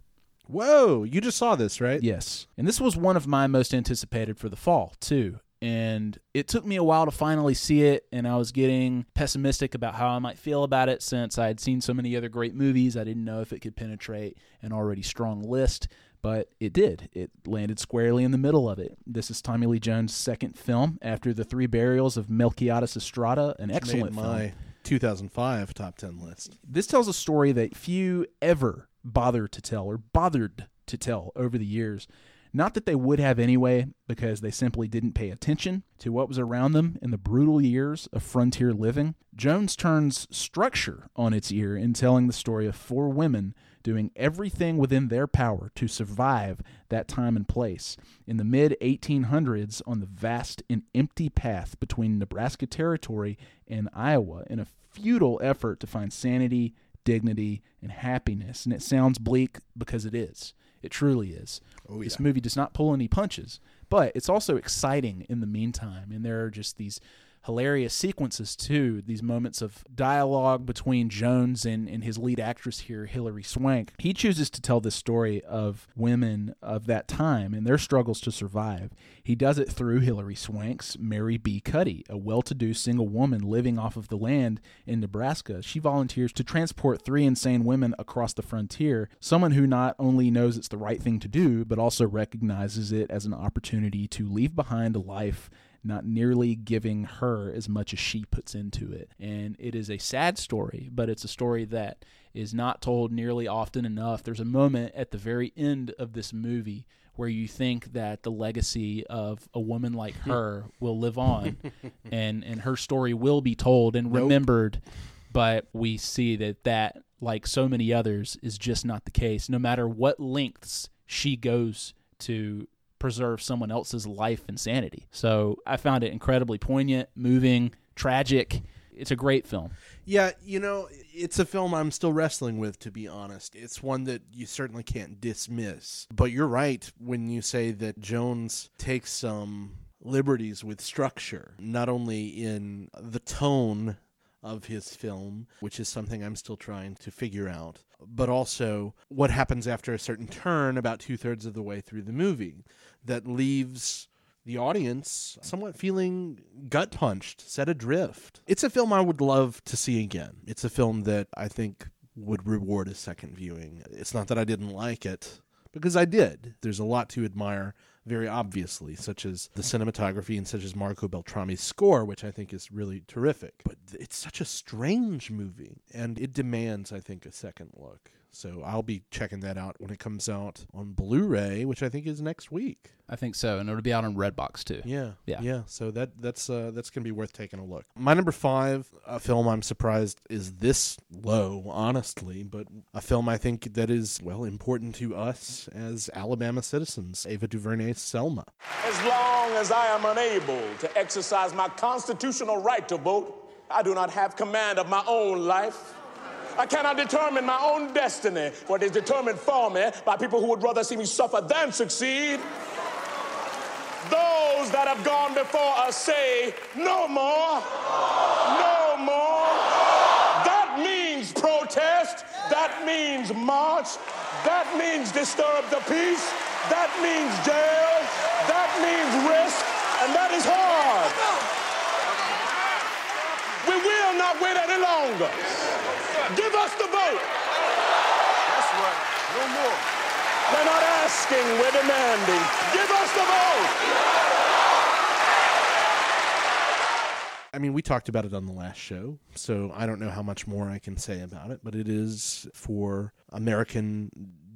Whoa, you just saw this, right? Yes. And this was one of my most anticipated for the fall, too. And it took me a while to finally see it, and I was getting pessimistic about how I might feel about it since I had seen so many other great movies. I didn't know if it could penetrate an already strong list, but it did. It landed squarely in the middle of it. This is Tommy Lee Jones' second film after The Three Burials of Melquiades Estrada, an Which excellent made film. my 2005 top 10 list. This tells a story that few ever bother to tell or bothered to tell over the years. Not that they would have anyway, because they simply didn't pay attention to what was around them in the brutal years of frontier living. Jones turns structure on its ear in telling the story of four women doing everything within their power to survive that time and place in the mid 1800s on the vast and empty path between Nebraska Territory and Iowa in a futile effort to find sanity, dignity, and happiness. And it sounds bleak because it is. It truly is. Oh, This movie does not pull any punches, but it's also exciting in the meantime. And there are just these hilarious sequences too. These moments of dialogue between Jones and, and his lead actress here, Hilary Swank. He chooses to tell this story of women of that time and their struggles to survive. He does it through Hilary Swank's Mary B. Cuddy, a well to do single woman living off of the land in Nebraska. She volunteers to transport three insane women across the frontier, someone who not only knows it's the right thing to do, but also recognizes it as an opportunity to leave behind a life not nearly giving her as much as she puts into it. And it is a sad story, but it's a story that is not told nearly often enough. There's a moment at the very end of this movie where you think that the legacy of a woman like her will live on and and her story will be told and Nope. remembered but we see that that like so many others is just not the case no matter what lengths she goes to preserve someone else's life and sanity so i found it incredibly poignant moving tragic it's a great film Yeah, you know, it's a film I'm still wrestling with, to be honest. It's one that you certainly can't dismiss. But you're right when you say that Jones takes some liberties with structure, not only in the tone of his film, which is something I'm still trying to figure out, but also what happens after a certain turn about two thirds of the way through the movie that leaves the audience somewhat feeling gut punched, set adrift. It's a film I would love to see again. It's a film that I think would reward a second viewing. It's not that I didn't like it, because I did. There's a lot to admire very obviously, such as the cinematography and such as Marco Beltrami's score, which I think is really terrific. But it's such a strange movie, and it demands, I think, a second look. So I'll be checking that out when it comes out on Blu-ray, which I think is next week. i think so and it'll be out on redbox too Yeah, yeah yeah. So that that's uh, that's gonna be worth taking a look. My number five, a film I'm surprised is this low, honestly, but a film I think that is well important to us as Alabama citizens. Ava DuVernay's Selma. As long as I am unable to exercise my constitutional right to vote, I do not have command of my own life. I cannot determine my own destiny, for it is determined for me by people who would rather see me suffer than succeed. Those that have gone before us say, no more, no more. That means protest, that means march, that means disturb the peace, that means jail, that means risk, and that is hard. We will not wait any longer. Give us the vote. That's right. No more. We're not asking, we're demanding. Give us the vote. I mean, we talked about it on the last show, so I don't know how much more I can say about it, but it is for American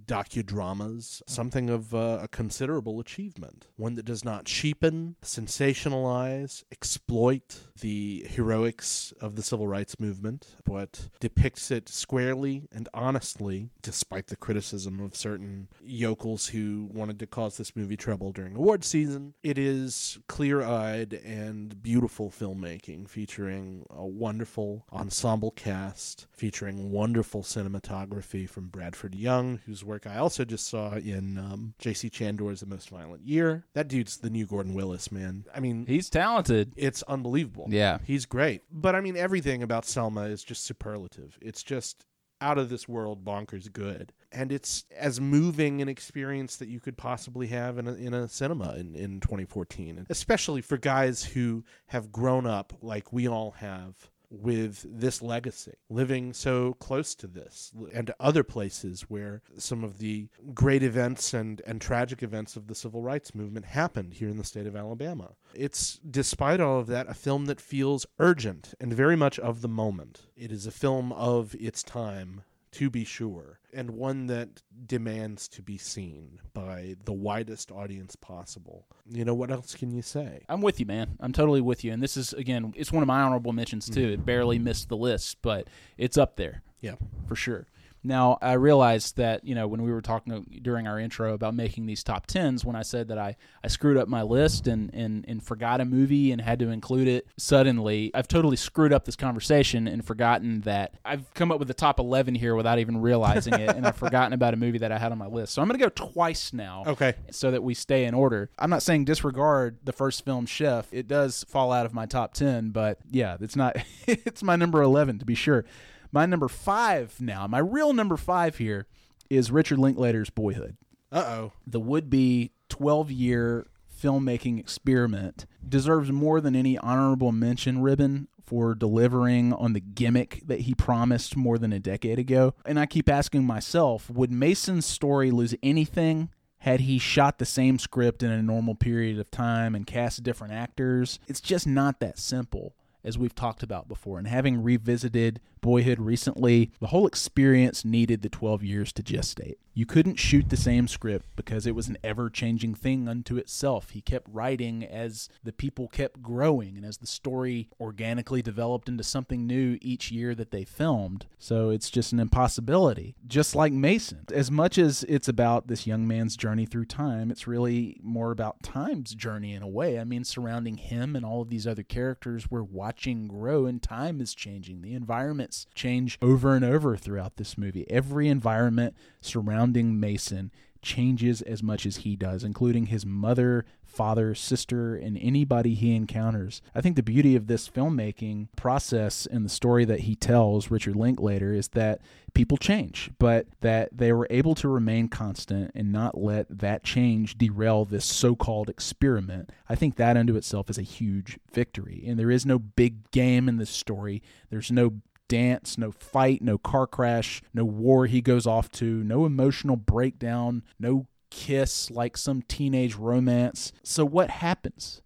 docudramas something of uh, a considerable achievement. One that does not cheapen, sensationalize, exploit the heroics of the civil rights movement, but depicts it squarely and honestly, despite the criticism of certain yokels who wanted to cause this movie trouble during award season. It is clear eyed and beautiful filmmaking featuring a wonderful ensemble cast, featuring wonderful cinematography from Bradford Young, whose work I also just saw in um, J.C. Chandor's The Most Violent Year. That dude's the new Gordon Willis, man. I mean, he's talented. It's unbelievable. Yeah. He's great. But I mean, everything about Selma is just superlative. It's just out of this world bonkers good. And it's as moving an experience that you could possibly have in a, in a cinema in, in 2014, especially for guys who have grown up like we all have with this legacy, living so close to this and other places where some of the great events and, and tragic events of the civil rights movement happened here in the state of Alabama. It's, despite all of that, a film that feels urgent and very much of the moment. It is a film of its time to be sure, and one that demands to be seen by the widest audience possible. You know, what else can you say? I'm with you, man. I'm totally with you. And this is again, it's one of my honorable mentions too. Mm-hmm. It barely missed the list, but it's up there. Yeah. for sure. Now I realized that you know when we were talking uh, during our intro about making these top tens, when I said that I, I screwed up my list and, and and forgot a movie and had to include it suddenly, I've totally screwed up this conversation and forgotten that I've come up with the top eleven here without even realizing it, and I've forgotten about a movie that I had on my list. So I'm going to go twice now, Okay. so that we stay in order. I'm not saying disregard the first film, Chef. It does fall out of my top ten, but yeah, it's not. it's my number eleven to be sure. My number five now, my real number five here is Richard Linklater's Boyhood. Uh oh. The would be 12 year filmmaking experiment deserves more than any honorable mention ribbon for delivering on the gimmick that he promised more than a decade ago. And I keep asking myself would Mason's story lose anything had he shot the same script in a normal period of time and cast different actors? It's just not that simple as we've talked about before. And having revisited Boyhood recently, the whole experience needed the 12 years to gestate. You couldn't shoot the same script because it was an ever changing thing unto itself. He kept writing as the people kept growing and as the story organically developed into something new each year that they filmed. So it's just an impossibility. Just like Mason. As much as it's about this young man's journey through time, it's really more about time's journey in a way. I mean, surrounding him and all of these other characters we're watching grow, and time is changing. The environments change over and over throughout this movie. Every environment surrounding Mason changes as much as he does, including his mother, father, sister, and anybody he encounters. I think the beauty of this filmmaking process and the story that he tells, Richard Linklater, is that people change, but that they were able to remain constant and not let that change derail this so called experiment. I think that unto itself is a huge victory. And there is no big game in this story, there's no dance, no fight, no car crash, no war he goes off to, no emotional breakdown, no kiss like some teenage romance. So, what happens?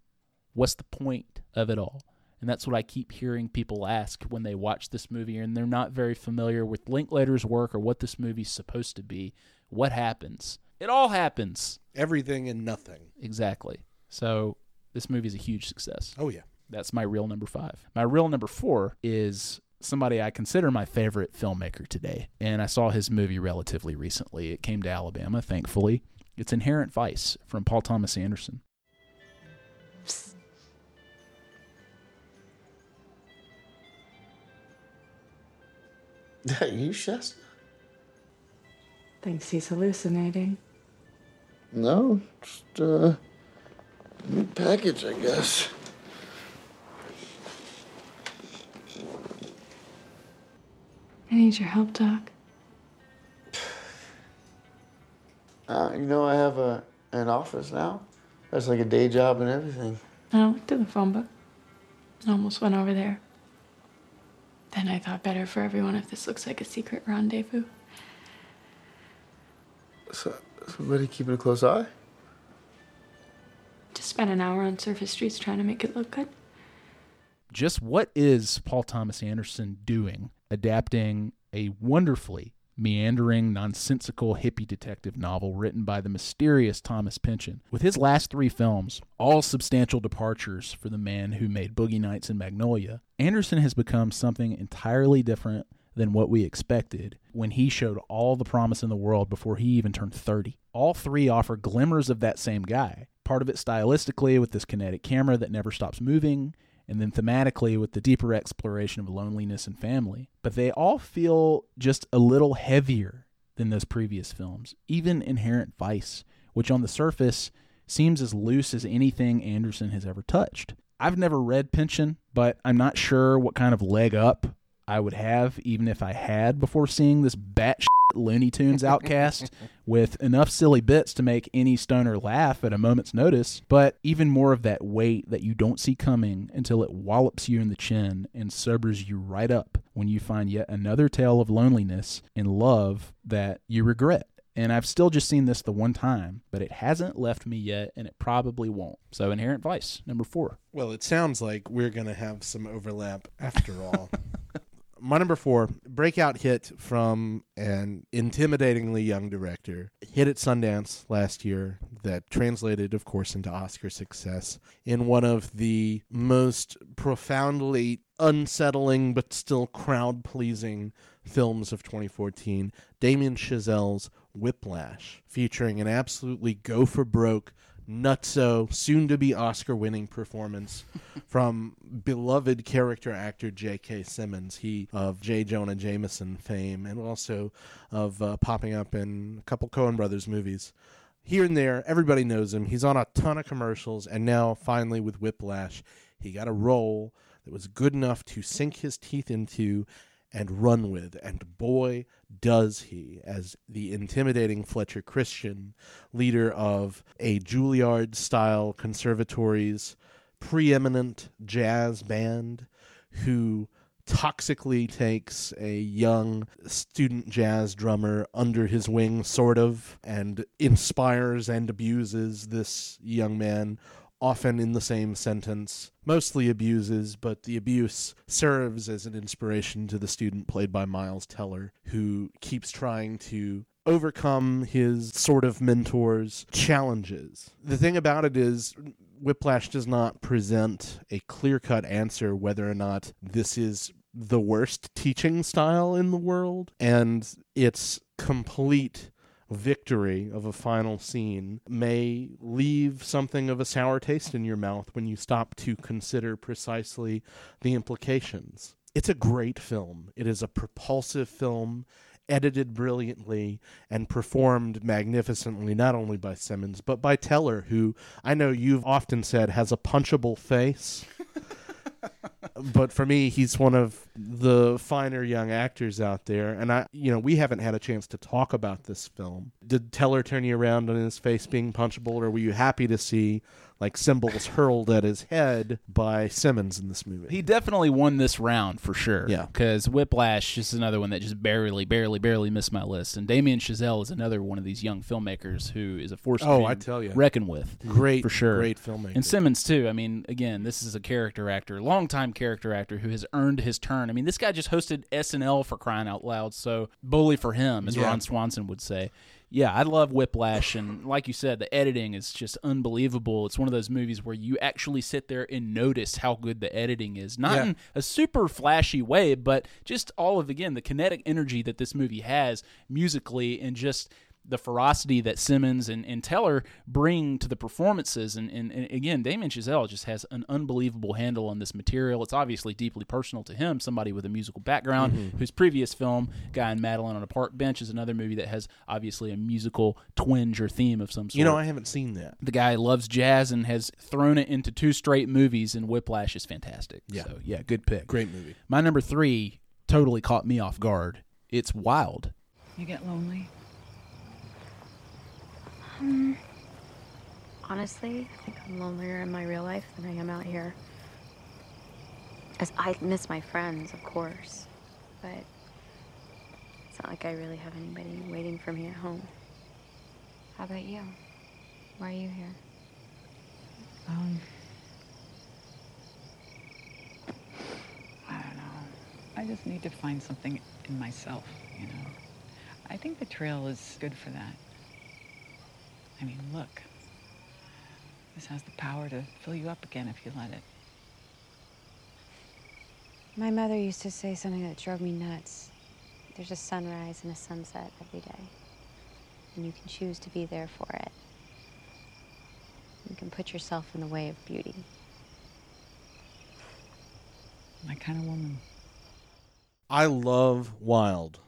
What's the point of it all? And that's what I keep hearing people ask when they watch this movie and they're not very familiar with Linklater's work or what this movie's supposed to be. What happens? It all happens. Everything and nothing. Exactly. So, this movie is a huge success. Oh, yeah. That's my real number five. My real number four is somebody I consider my favorite filmmaker today. And I saw his movie relatively recently. It came to Alabama, thankfully. It's Inherent Vice from Paul Thomas Anderson. That you, Shasta? Thinks he's hallucinating. No, just uh, new package, I guess. I need your help, Doc. Uh, you know, I have a an office now. That's like a day job and everything. I looked at the phone book. I almost went over there. Then I thought better for everyone if this looks like a secret rendezvous. So, somebody keeping a close eye? Just spent an hour on surface streets trying to make it look good. Just what is Paul Thomas Anderson doing adapting a wonderfully meandering, nonsensical hippie detective novel written by the mysterious Thomas Pynchon. With his last three films, all substantial departures for the man who made Boogie Nights and Magnolia, Anderson has become something entirely different than what we expected when he showed all the promise in the world before he even turned 30. All three offer glimmers of that same guy. Part of it stylistically with this kinetic camera that never stops moving, and then thematically with the deeper exploration of loneliness and family. But they all feel just a little heavier than those previous films, even Inherent Vice, which on the surface seems as loose as anything Anderson has ever touched. I've never read Pynchon, but I'm not sure what kind of leg up I would have even if I had before seeing this batshit Looney Tunes outcast with enough silly bits to make any stoner laugh at a moment's notice, but even more of that weight that you don't see coming until it wallops you in the chin and sobers you right up when you find yet another tale of loneliness and love that you regret. And I've still just seen this the one time, but it hasn't left me yet, and it probably won't. So, Inherent Vice, number four. Well, it sounds like we're going to have some overlap after all. My number four, breakout hit from an intimidatingly young director. Hit at Sundance last year that translated, of course, into Oscar success in one of the most profoundly unsettling but still crowd pleasing films of 2014, Damien Chazelle's Whiplash, featuring an absolutely go for broke, nutso, soon to be Oscar winning performance from beloved character actor J.K. Simmons, he of J. Jonah Jameson fame, and also of uh, popping up in a couple Coen Brothers movies. Here and there, everybody knows him. He's on a ton of commercials, and now finally with Whiplash, he got a role that was good enough to sink his teeth into and run with. And boy, does he, as the intimidating Fletcher Christian, leader of a Juilliard style conservatory's preeminent jazz band, who toxically takes a young student jazz drummer under his wing, sort of, and inspires and abuses this young man often in the same sentence, mostly abuses, but the abuse serves as an inspiration to the student played by Miles Teller, who keeps trying to overcome his sort of mentor's challenges. The thing about it is, Whiplash does not present a clear cut answer whether or not this is the worst teaching style in the world, and its complete victory of a final scene may leave something of a sour taste in your mouth when you stop to consider precisely the implications. It's a great film. It is a propulsive film, edited brilliantly and performed magnificently, not only by Simmons, but by Teller, who I know you've often said has a punchable face. but for me, he's one of the finer young actors out there. And I, you know, we haven't had a chance to talk about this film. Did Teller turn you around on his face being punchable, or were you happy to see like cymbals hurled at his head by Simmons in this movie? He definitely won this round for sure. Yeah. Because Whiplash is another one that just barely, barely, barely missed my list. And Damien Chazelle is another one of these young filmmakers who is a force to Oh, be I tell ya. reckoned with. Great, for sure. great filmmaker. And Simmons, too. I mean, again, this is a character actor, longtime character actor who has earned his turn. I mean, this guy just hosted SNL for crying out loud. So, bully for him, as Yeah. Ron Swanson would say. Yeah, I love Whiplash, and like you said, the editing is just unbelievable. It's one of those movies where you actually sit there and notice how good the editing is. Not Yeah. in a super flashy way, but just all of again the kinetic energy that this movie has musically, and just the ferocity that Simmons and, and Teller bring to the performances. And, and, and again, Damien Chazelle just has an unbelievable handle on this material. It's obviously deeply personal to him, somebody with a musical background, Mhm. whose previous film, Guy and Madeline on a Park Bench, is another movie that has obviously a musical twinge or theme of some sort. You know, I haven't seen that. The guy loves jazz and has thrown it into two straight movies, and Whiplash is fantastic. Yeah. So, yeah, good pick. Great movie. My number three totally caught me off guard. It's Wild. You get lonely? Um, honestly, I think I'm lonelier in my real life than I am out here. As I miss my friends, of course, but it's not like I really have anybody waiting for me at home. How about you? Why are you here? Um, I don't know. I just need to find something in myself, you know. I think the trail is good for that. I mean, look. This has the power to fill you up again if you let it. My mother used to say something that drove me nuts. There's a sunrise and a sunset every day, and you can choose to be there for it. You can put yourself in the way of beauty. My kind of woman. I love Wild.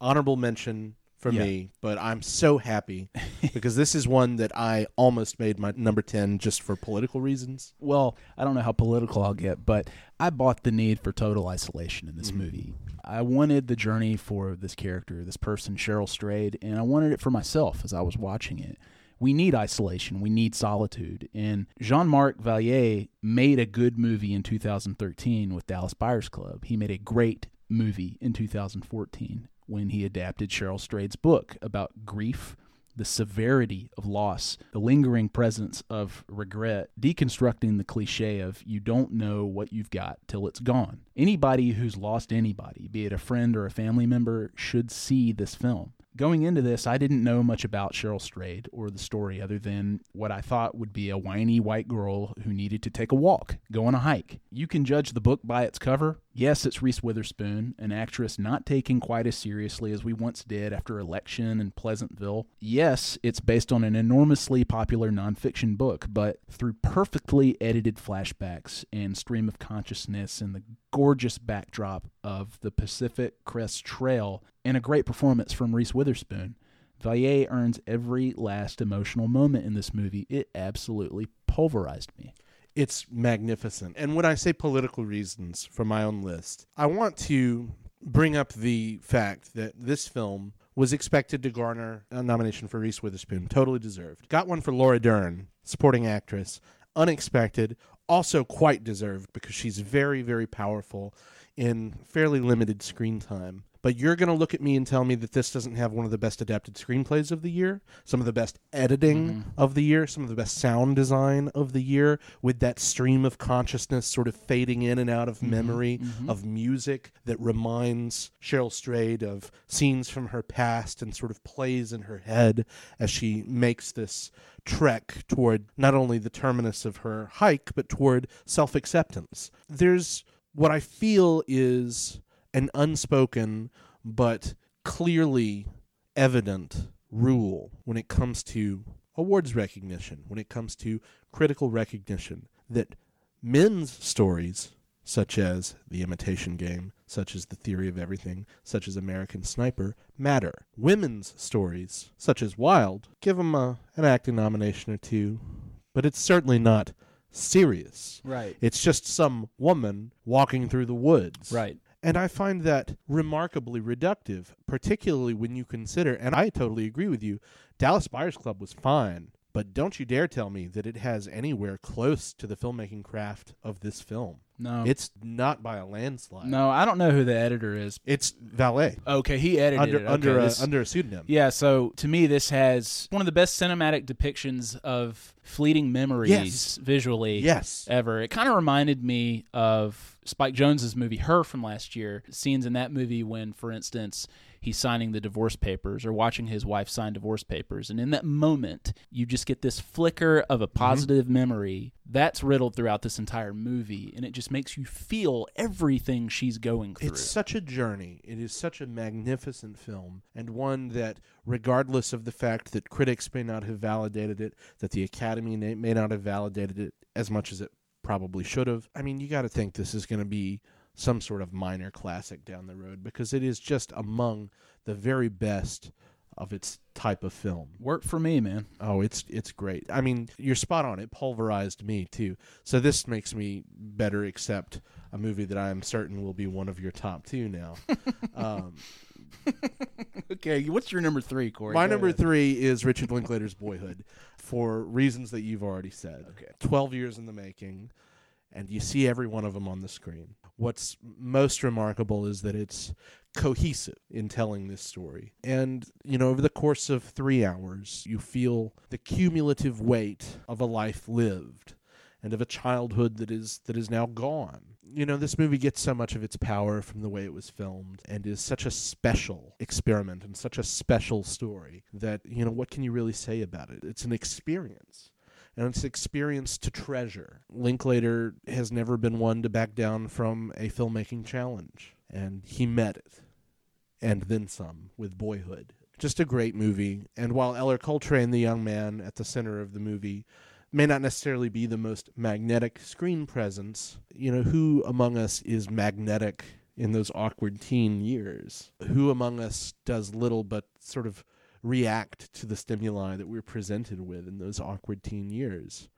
Honorable mention for Yeah. me, but I'm so happy because this is one that I almost made my number 10 just for political reasons. Well, I don't know how political I'll get, but I bought the need for total isolation in this Mhm. movie. I wanted the journey for this character, this person, Cheryl Strayed, and I wanted it for myself as I was watching it. We need isolation. We need solitude. And Jean Marc Vallée made a good movie in 2013 with Dallas Buyers Club. He made a great movie in 2014 when he adapted Cheryl Strayed's book about grief the severity of loss, the lingering presence of regret, deconstructing the cliche of you don't know what you've got till it's gone. Anybody who's lost anybody, be it a friend or a family member, should see this film. Going into this, I didn't know much about Cheryl Strayed or the story other than what I thought would be a whiny white girl who needed to take a walk, go on a hike. You can judge the book by its cover. Yes, it's Reese Witherspoon, an actress not taken quite as seriously as we once did after Election and Pleasantville. Yes, it's based on an enormously popular nonfiction book, but through perfectly edited flashbacks and stream of consciousness and the gorgeous backdrop of the Pacific Crest Trail and a great performance from Reese Witherspoon, Vallée earns every last emotional moment in this movie. It absolutely pulverized me. It's magnificent. And when I say political reasons for my own list, I want to bring up the fact that this film was expected to garner a nomination for Reese Witherspoon, totally deserved. Got one for Laura Dern, supporting actress, unexpected, also quite deserved because she's very, very powerful in fairly limited screen time. But you're going to look at me and tell me that this doesn't have one of the best adapted screenplays of the year, some of the best editing Mm-hmm. of the year, some of the best sound design of the year, with that stream of consciousness sort of fading in and out of Mm-hmm. memory, mhm. of music that reminds Cheryl Strayed of scenes from her past and sort of plays in her head as she makes this trek toward not only the terminus of her hike, but toward self acceptance. There's what I feel is an unspoken but clearly evident rule when it comes to awards recognition, when it comes to critical recognition, that men's stories, such as The Imitation Game, such as The Theory of Everything, such as American Sniper, matter. Women's stories, such as Wild, give them a, an acting nomination or two, but it's certainly not serious. Right. It's just some woman walking through the woods. Right. And I find that remarkably reductive, particularly when you consider, and I totally agree with you, Dallas Buyers Club was fine, but don't you dare tell me that it has anywhere close to the filmmaking craft of this film. No. It's not by a landslide. No, I don't know who the editor is. It's Vallée. Okay, he edited Under- it. Okay, under a- this- under a pseudonym. Yeah, so to me, this has one of the best cinematic depictions of fleeting memories Yes. visually Yes. ever. It kind of reminded me of Spike Jonze's movie Her from last year. Scenes in that movie when, for instance, he's signing the divorce papers or watching his wife sign divorce papers. And in that moment, you just get this flicker of a Mm-hmm. positive memory that's riddled throughout this entire movie. And it just makes you feel everything she's going through. It's such a journey. It is such a magnificent film, and one that, regardless of the fact that critics may not have validated it, that the Academy may not have validated it as much as it probably should have, I mean, you got to think this is going to be some sort of minor classic down the road because it is just among the very best of its type of film. Worked for me, man. Oh, it's it's great. I mean, you're spot on. It pulverized me too. So this makes me better accept a movie that I am certain will be one of your top two now. um, okay, what's your number three, Corey? my Go number ahead. three is Richard Linklater's Boyhood, for reasons that you've already said. Okay. Twelve years in the making, and you see every one of them on the screen. What's most remarkable is that it's cohesive in telling this story. And, you know, over the course of three hours, you feel the cumulative weight of a life lived and of a childhood that is that is now gone. You know, this movie gets so much of its power from the way it was filmed and is such a special experiment and such a special story that, you know, what can you really say about it? It's an experience and it's experience to treasure. Linklater has never been one to back down from a filmmaking challenge, and he met it, and then some with Boyhood. Just a great movie, and while Ellar Coltrane, the young man at the center of the movie, may not necessarily be the most magnetic screen presence, you know, who among us is magnetic in those awkward teen years? Who among us does little but sort of react to the stimuli that we're presented with in those awkward teen years.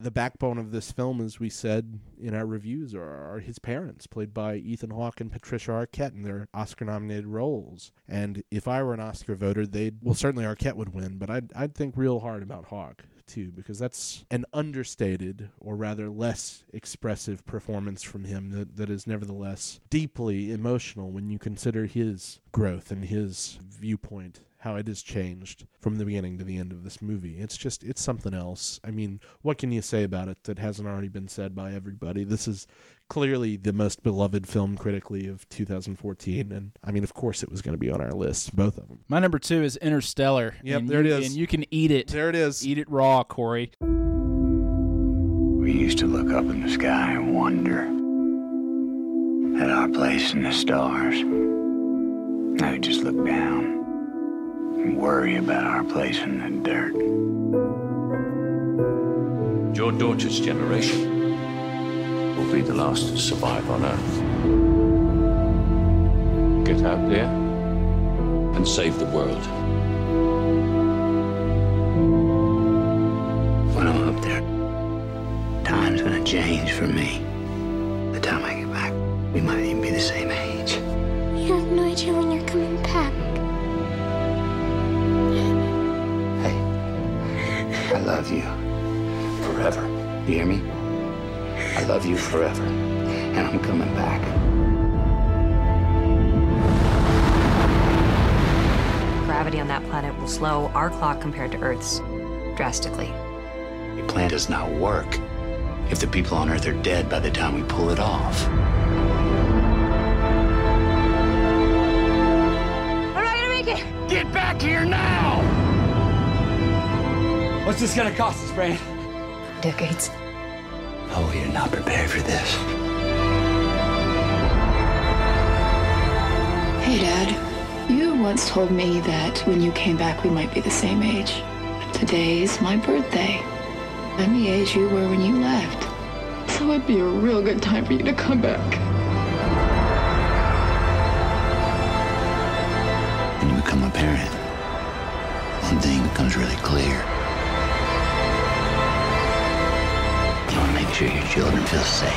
The backbone of this film, as we said in our reviews, are, his parents, played by Ethan Hawke and Patricia Arquette in their Oscar-nominated roles. And if I were an Oscar voter, they'd well certainly Arquette would win, but I'd I'd think real hard about Hawke too, because that's an understated or rather less expressive performance from him that, that is nevertheless deeply emotional when you consider his growth and his viewpoint how it has changed from the beginning to the end of this movie. It's just it's something else. I mean, what can you say about it that hasn't already been said by everybody? This is clearly the most beloved film critically of 2014 and I mean, of course it was going to be on our list, both of them. My number two is Interstellar. Yep, and there it you- is. And you can eat it. There it is. Eat it raw, Corey. We used to look up in the sky and wonder at our place in the stars. Now we just look down and worry about our place in the dirt. Your daughter's generation will be the last to survive on Earth. Get out there and save the world. When I'm up there, time's gonna change for me. The time I get back, we might even be the same age. You have no idea when you're coming back. I love you forever. You hear me? I love you forever. And I'm coming back. Gravity on that planet will slow our clock compared to Earth's drastically. The plan does not work if the people on Earth are dead by the time we pull it off. I'm not gonna make it! Get back here now! What's this gonna cost us, Brand? Decades. Oh, you're not prepared for this. Hey, Dad. You once told me that when you came back, we might be the same age. Today's my birthday. I'm the age you were when you left. So it'd be a real good time for you to come back. When you become a parent, one thing becomes really clear. Sure your children feel safe.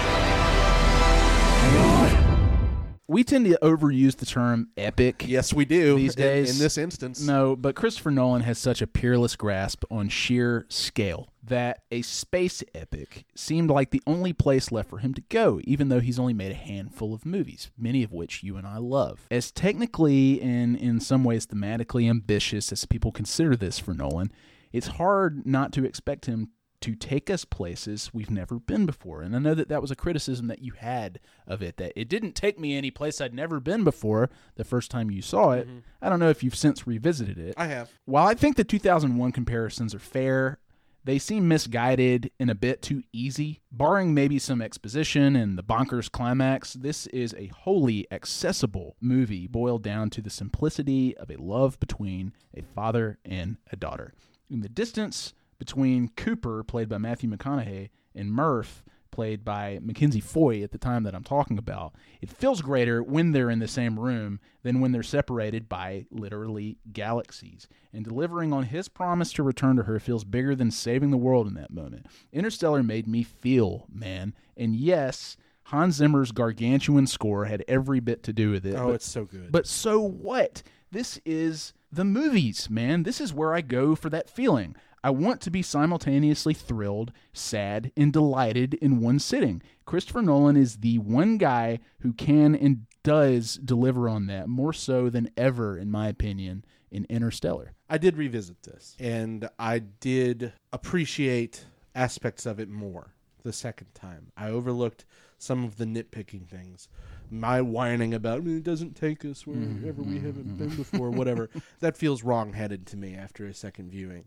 We tend to overuse the term epic. Yes, we do. These in- days. in this instance. No, but Christopher Nolan has such a peerless grasp on sheer scale that a space epic seemed like the only place left for him to go, even though he's only made a handful of movies, many of which you and I love. As technically and in some ways thematically ambitious as people consider this for Nolan, it's hard not to expect him to take us places we've never been before. And I know that that was a criticism that you had of it, that it didn't take me any place I'd never been before the first time you saw it. Mm-hmm. I don't know if you've since revisited it. I have. While I think the 2001 comparisons are fair, they seem misguided and a bit too easy. Barring maybe some exposition and the bonkers climax, this is a wholly accessible movie boiled down to the simplicity of a love between a father and a daughter. In the distance between Cooper, played by Matthew McConaughey, and Murph, played by Mackenzie Foy at the time that I'm talking about, it feels greater when they're in the same room than when they're separated by literally galaxies. And delivering on his promise to return to her feels bigger than saving the world in that moment. Interstellar made me feel, man. And yes, Hans Zimmer's gargantuan score had every bit to do with it. Oh, but- it's so good. But so what? This is the movies, man. This is where I go for that feeling. I want to be simultaneously thrilled, sad, and delighted in one sitting. Christopher Nolan is the one guy who can and does deliver on that more so than ever, in my opinion, in Interstellar. I did revisit this, and I did appreciate aspects of it more the second time. I overlooked some of the nitpicking things. My whining about "Mm, it doesn't take us wherever we haven't been before, whatever. that feels wrong-headed to me after a second viewing.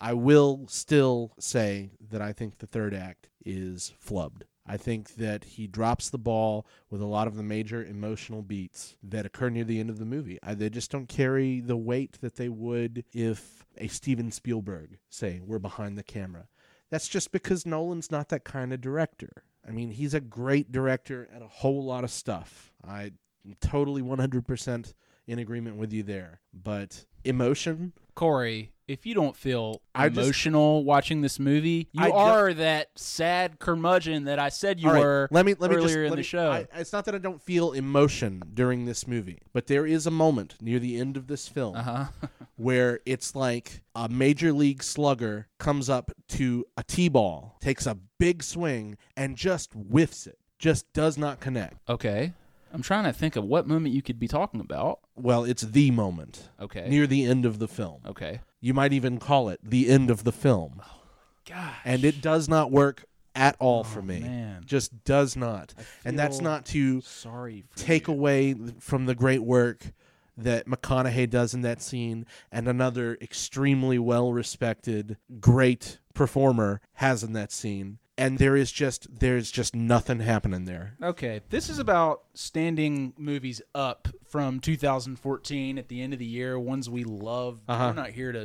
I will still say that I think the third act is flubbed. I think that he drops the ball with a lot of the major emotional beats that occur near the end of the movie. I, they just don't carry the weight that they would if a Steven Spielberg, say, were behind the camera. That's just because Nolan's not that kind of director. I mean, he's a great director at a whole lot of stuff. I'm totally 100% in agreement with you there. But emotion, Corey, if you don't feel I just- emotional watching this movie, you I are that sad curmudgeon that I said you right, were let me let me earlier just, in let the me- show. I, it's not that I don't feel emotion during this movie, but there is a moment near the end of this film Uh-huh. where it's like a major league slugger comes up to a t-ball, takes a big swing, and just whiffs it. Just does not connect. Okay. I'm trying to think of what moment you could be talking about. Well, it's the moment. Okay. Near the end of the film. Okay. You might even call it the end of the film. Oh, gosh. And it does not work at all oh, for me. Oh, man. Just does not. And that's not to sorry take away from the great work that McConaughey does in that scene and another extremely well respected great performer has in that scene. And there is just there's just nothing happening there. Okay, this is about standing movies up from 2014 at the end of the year, ones we love. Uh-huh. We're not here to.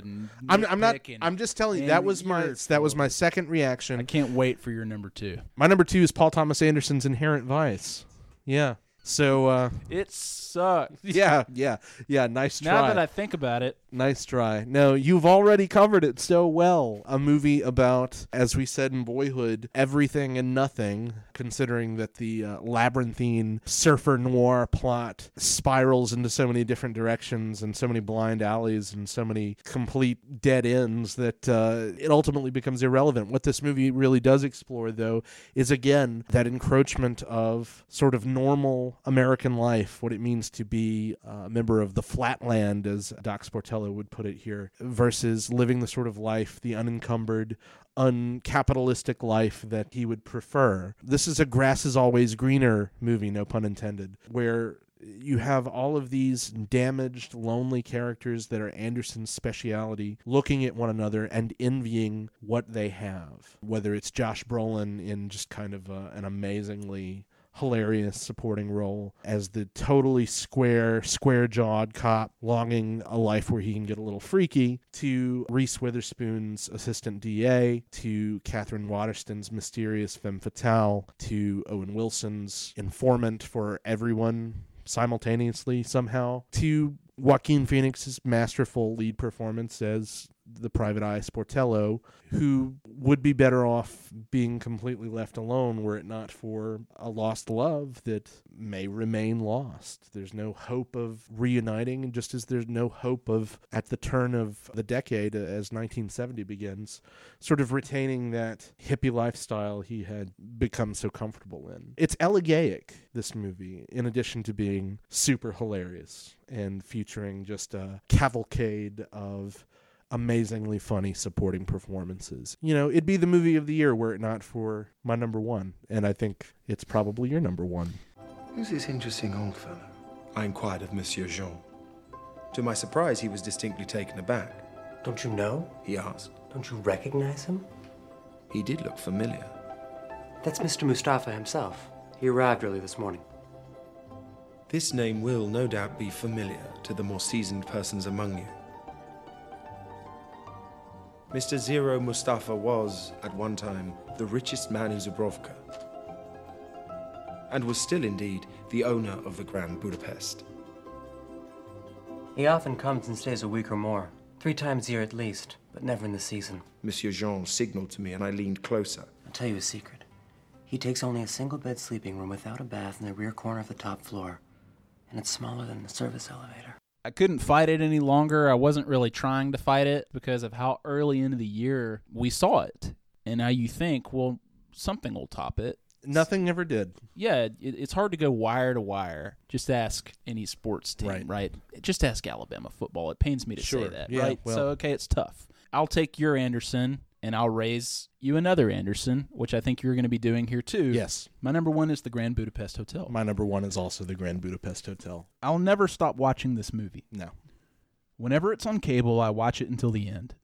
I'm, I'm not. and- I'm just telling you that was my that was my second reaction. I can't wait for your number two. My number two is Paul Thomas Anderson's Inherent Vice. Yeah. So uh, It sucks. yeah, yeah, yeah. Nice try. Now that I think about it, Nice try. No, you've already covered it so well. A movie about, as we said in Boyhood, everything and nothing, considering that the uh, labyrinthine surfer noir plot spirals into so many different directions and so many blind alleys and so many complete dead ends that uh, it ultimately becomes irrelevant. What this movie really does explore, though, is again that encroachment of sort of normal American life, what it means to be a member of the flatland, as Doc Sportello would put it here, versus living the sort of life, the unencumbered, uncapitalistic life that he would prefer. This is a grass is always greener movie, no pun intended, where you have all of these damaged, lonely characters that are Anderson's speciality looking at one another and envying what they have. Whether it's Josh Brolin in just kind of uh an amazingly hilarious supporting role as the totally square, square jawed cop longing a life where he can get a little freaky, to Reese Witherspoon's assistant DA, to Katherine Waterston's mysterious femme fatale, to Owen Wilson's informant for everyone simultaneously somehow, to Joaquin Phoenix's masterful lead performance as the private eye Sportello, who would be better off being completely left alone were it not for a lost love that may remain lost. There's no hope of reuniting, and just as there's no hope of, at the turn of the decade, uh, as 1970 begins, sort of retaining that hippie lifestyle he had become so comfortable in. It's elegaic, this movie, in addition to being super hilarious and featuring just a cavalcade of amazingly funny supporting performances. You know, it'd be the movie of the year were it not for my number one, and I think it's probably your number one. Who's this interesting old fellow? I inquired of Monsieur Jean. To my surprise, he was distinctly taken aback. Don't you know? He asked. Don't you recognize him? He did look familiar. That's Mr. Mustafa himself. He arrived early this morning. This name will no doubt be familiar to the more seasoned persons among you. Mr. Zero Mustafa was, at one time, the richest man in Zubrovka, and was still indeed the owner of the Grand Budapest. He often comes and stays a week or more. Three times a year at least, but never in the season. Monsieur Jean signaled to me, and I leaned closer. I'll tell you a secret. He takes only a single bed sleeping room without a bath in the rear corner of the top floor, and it's smaller than the service elevator. I couldn't fight it any longer. I wasn't really trying to fight it because of how early into the year we saw it. And now you think, well, something will top it. Nothing ever did. Yeah, it, it's hard to go wire to wire. Just ask any sports team, Right. right? Just ask Alabama football. It pains me to Sure. say that, Yeah, right? well- so okay, it's tough. I'll take your Anderson and I'll raise you another Anderson, which I think you're going to be doing here too. Yes. My number one is the Grand Budapest Hotel. My number one is also the Grand Budapest Hotel. I'll never stop watching this movie. No. Whenever it's on cable, I watch it until the end.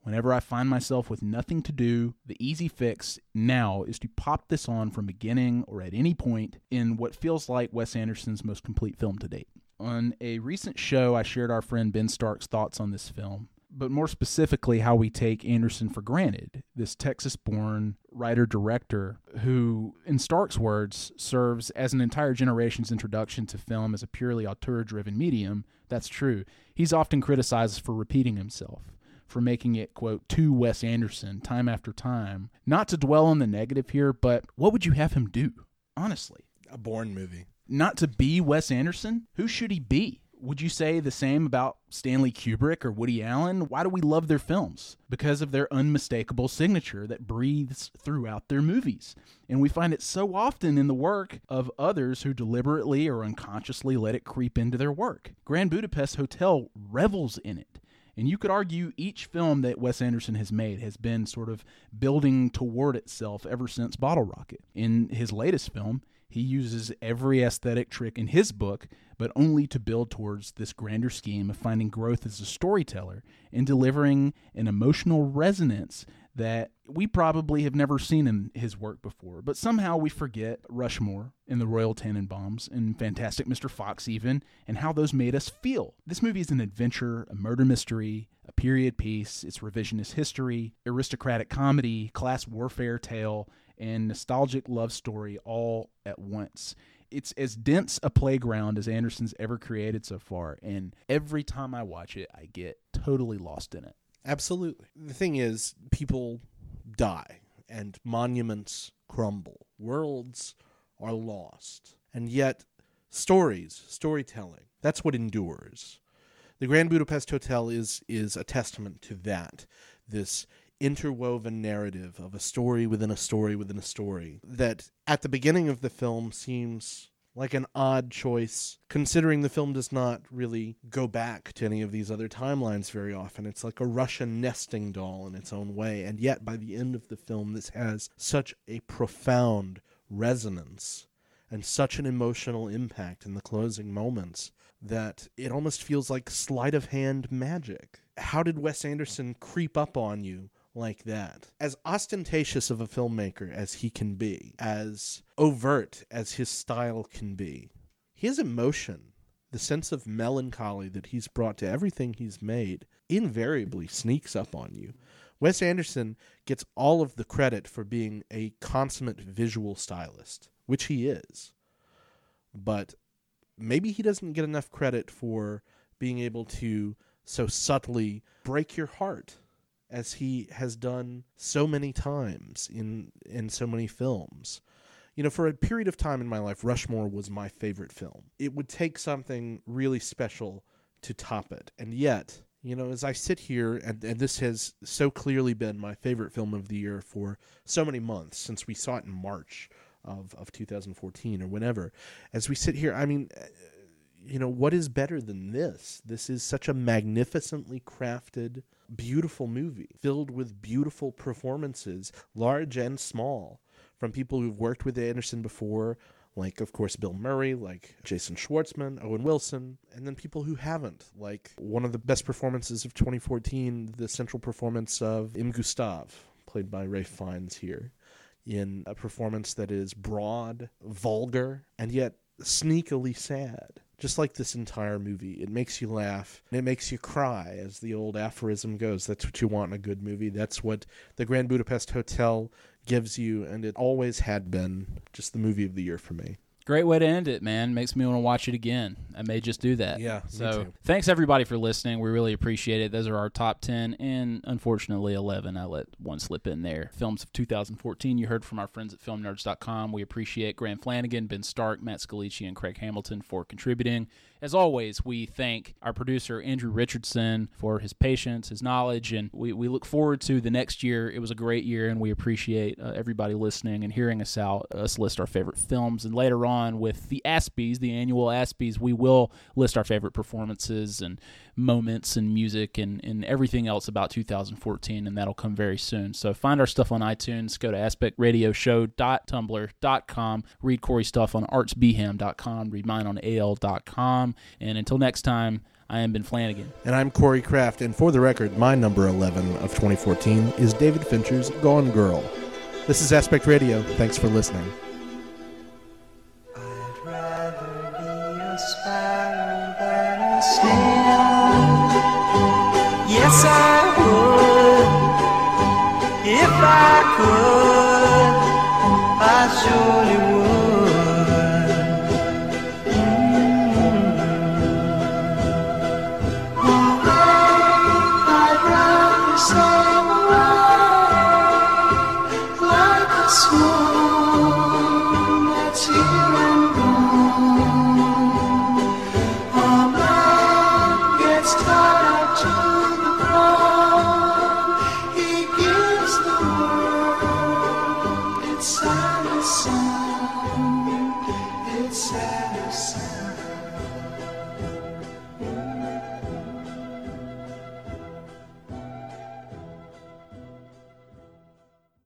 Whenever I find myself with nothing to do, the easy fix now is to pop this on from beginning or at any point in what feels like Wes Anderson's most complete film to date. On a recent show, I shared our friend Ben Stark's thoughts on this film, but more specifically, how we take Anderson for granted, this Texas born writer director who, in Stark's words, serves as an entire generation's introduction to film as a purely auteur driven medium. That's true. He's often criticized for repeating himself for making it, quote, to Wes Anderson time after time. Not to dwell on the negative here, but what would you have him do? Honestly. A Bourne movie. Not to be Wes Anderson? Who should he be? Would you say the same about Stanley Kubrick or Woody Allen? Why do we love their films? Because of their unmistakable signature that breathes throughout their movies. And we find it so often in the work of others who deliberately or unconsciously let it creep into their work. Grand Budapest Hotel revels in it. And you could argue each film that Wes Anderson has made has been sort of building toward itself ever since Bottle Rocket. In his latest film, he uses every aesthetic trick in his book, but only to build towards this grander scheme of finding growth as a storyteller and delivering an emotional resonance that we probably have never seen in his work before. But somehow we forget Rushmore and the Royal Tenenbaums and Fantastic Mr. Fox, even, and how those made us feel. This movie is an adventure, a murder mystery, a period piece, it's revisionist history, aristocratic comedy, class warfare tale, and nostalgic love story all at once. It's as dense a playground as Anderson's ever created so far, and every time I watch it, I get totally lost in it. Absolutely. The thing is, people die and monuments crumble, worlds are lost, and yet stories, storytelling, that's what endures. The Grand Budapest Hotel is is a testament to that. This interwoven narrative of a story within a story within a story that at the beginning of the film seems like an odd choice considering the film does not really go back to any of these other timelines very often. It's like a russian nesting doll in its own way and yet by the end of the film this has such a profound resonance and such an emotional impact in the closing moments that it almost feels like sleight of hand magic. How did wes anderson creep up on you like that. As ostentatious of a filmmaker as he can be, as overt as his style can be, his emotion, the sense of melancholy that he's brought to everything he's made, invariably sneaks up on you. Wes Anderson gets all of the credit for being a consummate visual stylist, which he is. But maybe he doesn't get enough credit for being able to so subtly break your heart as he has done so many times in in so many films. You know, for a period of time in my life, Rushmore was my favorite film. It would take something really special to top it. And yet, you know, as I sit here, and, and this has so clearly been my favorite film of the year for so many months since we saw it in March of, of 2014 or whenever, as we sit here, I mean, uh, you know, what is better than this? This is such a magnificently crafted beautiful movie filled with beautiful performances, large and small, from people who've worked with Anderson before, like, of course, Bill Murray, like Jason Schwartzman, Owen Wilson, and then people who haven't, like one of the best performances of 2014, the central performance of M. Gustave, played by Ralph Fiennes here, in a performance that is broad, vulgar, and yet sneakily sad just like this entire movie. It makes you laugh and it makes you cry, as the old aphorism goes. That's what you want in a good movie. That's what the Grand Budapest Hotel gives you, and it always had been just the movie of the year for me. Great way to end it, man. Makes me want to watch it again. I may just do that. Yeah. So thanks everybody for listening. We really appreciate it. Those are our top ten, and unfortunately eleven. I let one slip in there. Films of 2014. You heard from our friends at FilmNerds.com. We appreciate Graham Flanagan, Ben Stark, Matt Scalici, and Craig Hamilton for contributing. As always, we thank our producer, Andrew Richardson, for his patience, his knowledge, and we, we look forward to the next year. It was a great year, and we appreciate uh, everybody listening and hearing us out, us list our favorite films. And later on, with the Aspies, the annual Aspies, we will list our favorite performances and moments and music and, and everything else about 2014, and that'll come very soon. So find our stuff on iTunes, go to aspectradioshow.tumblr.com, read Corey's stuff on artsbham.com, read mine on al.com. And until next time, I am Ben Flanagan. And I'm Corey Kraft, and for the record, my number 11 of 2014 is David Fincher's Gone Girl. This is Aspect Radio. Thanks for listening. Yes, I would. If I could,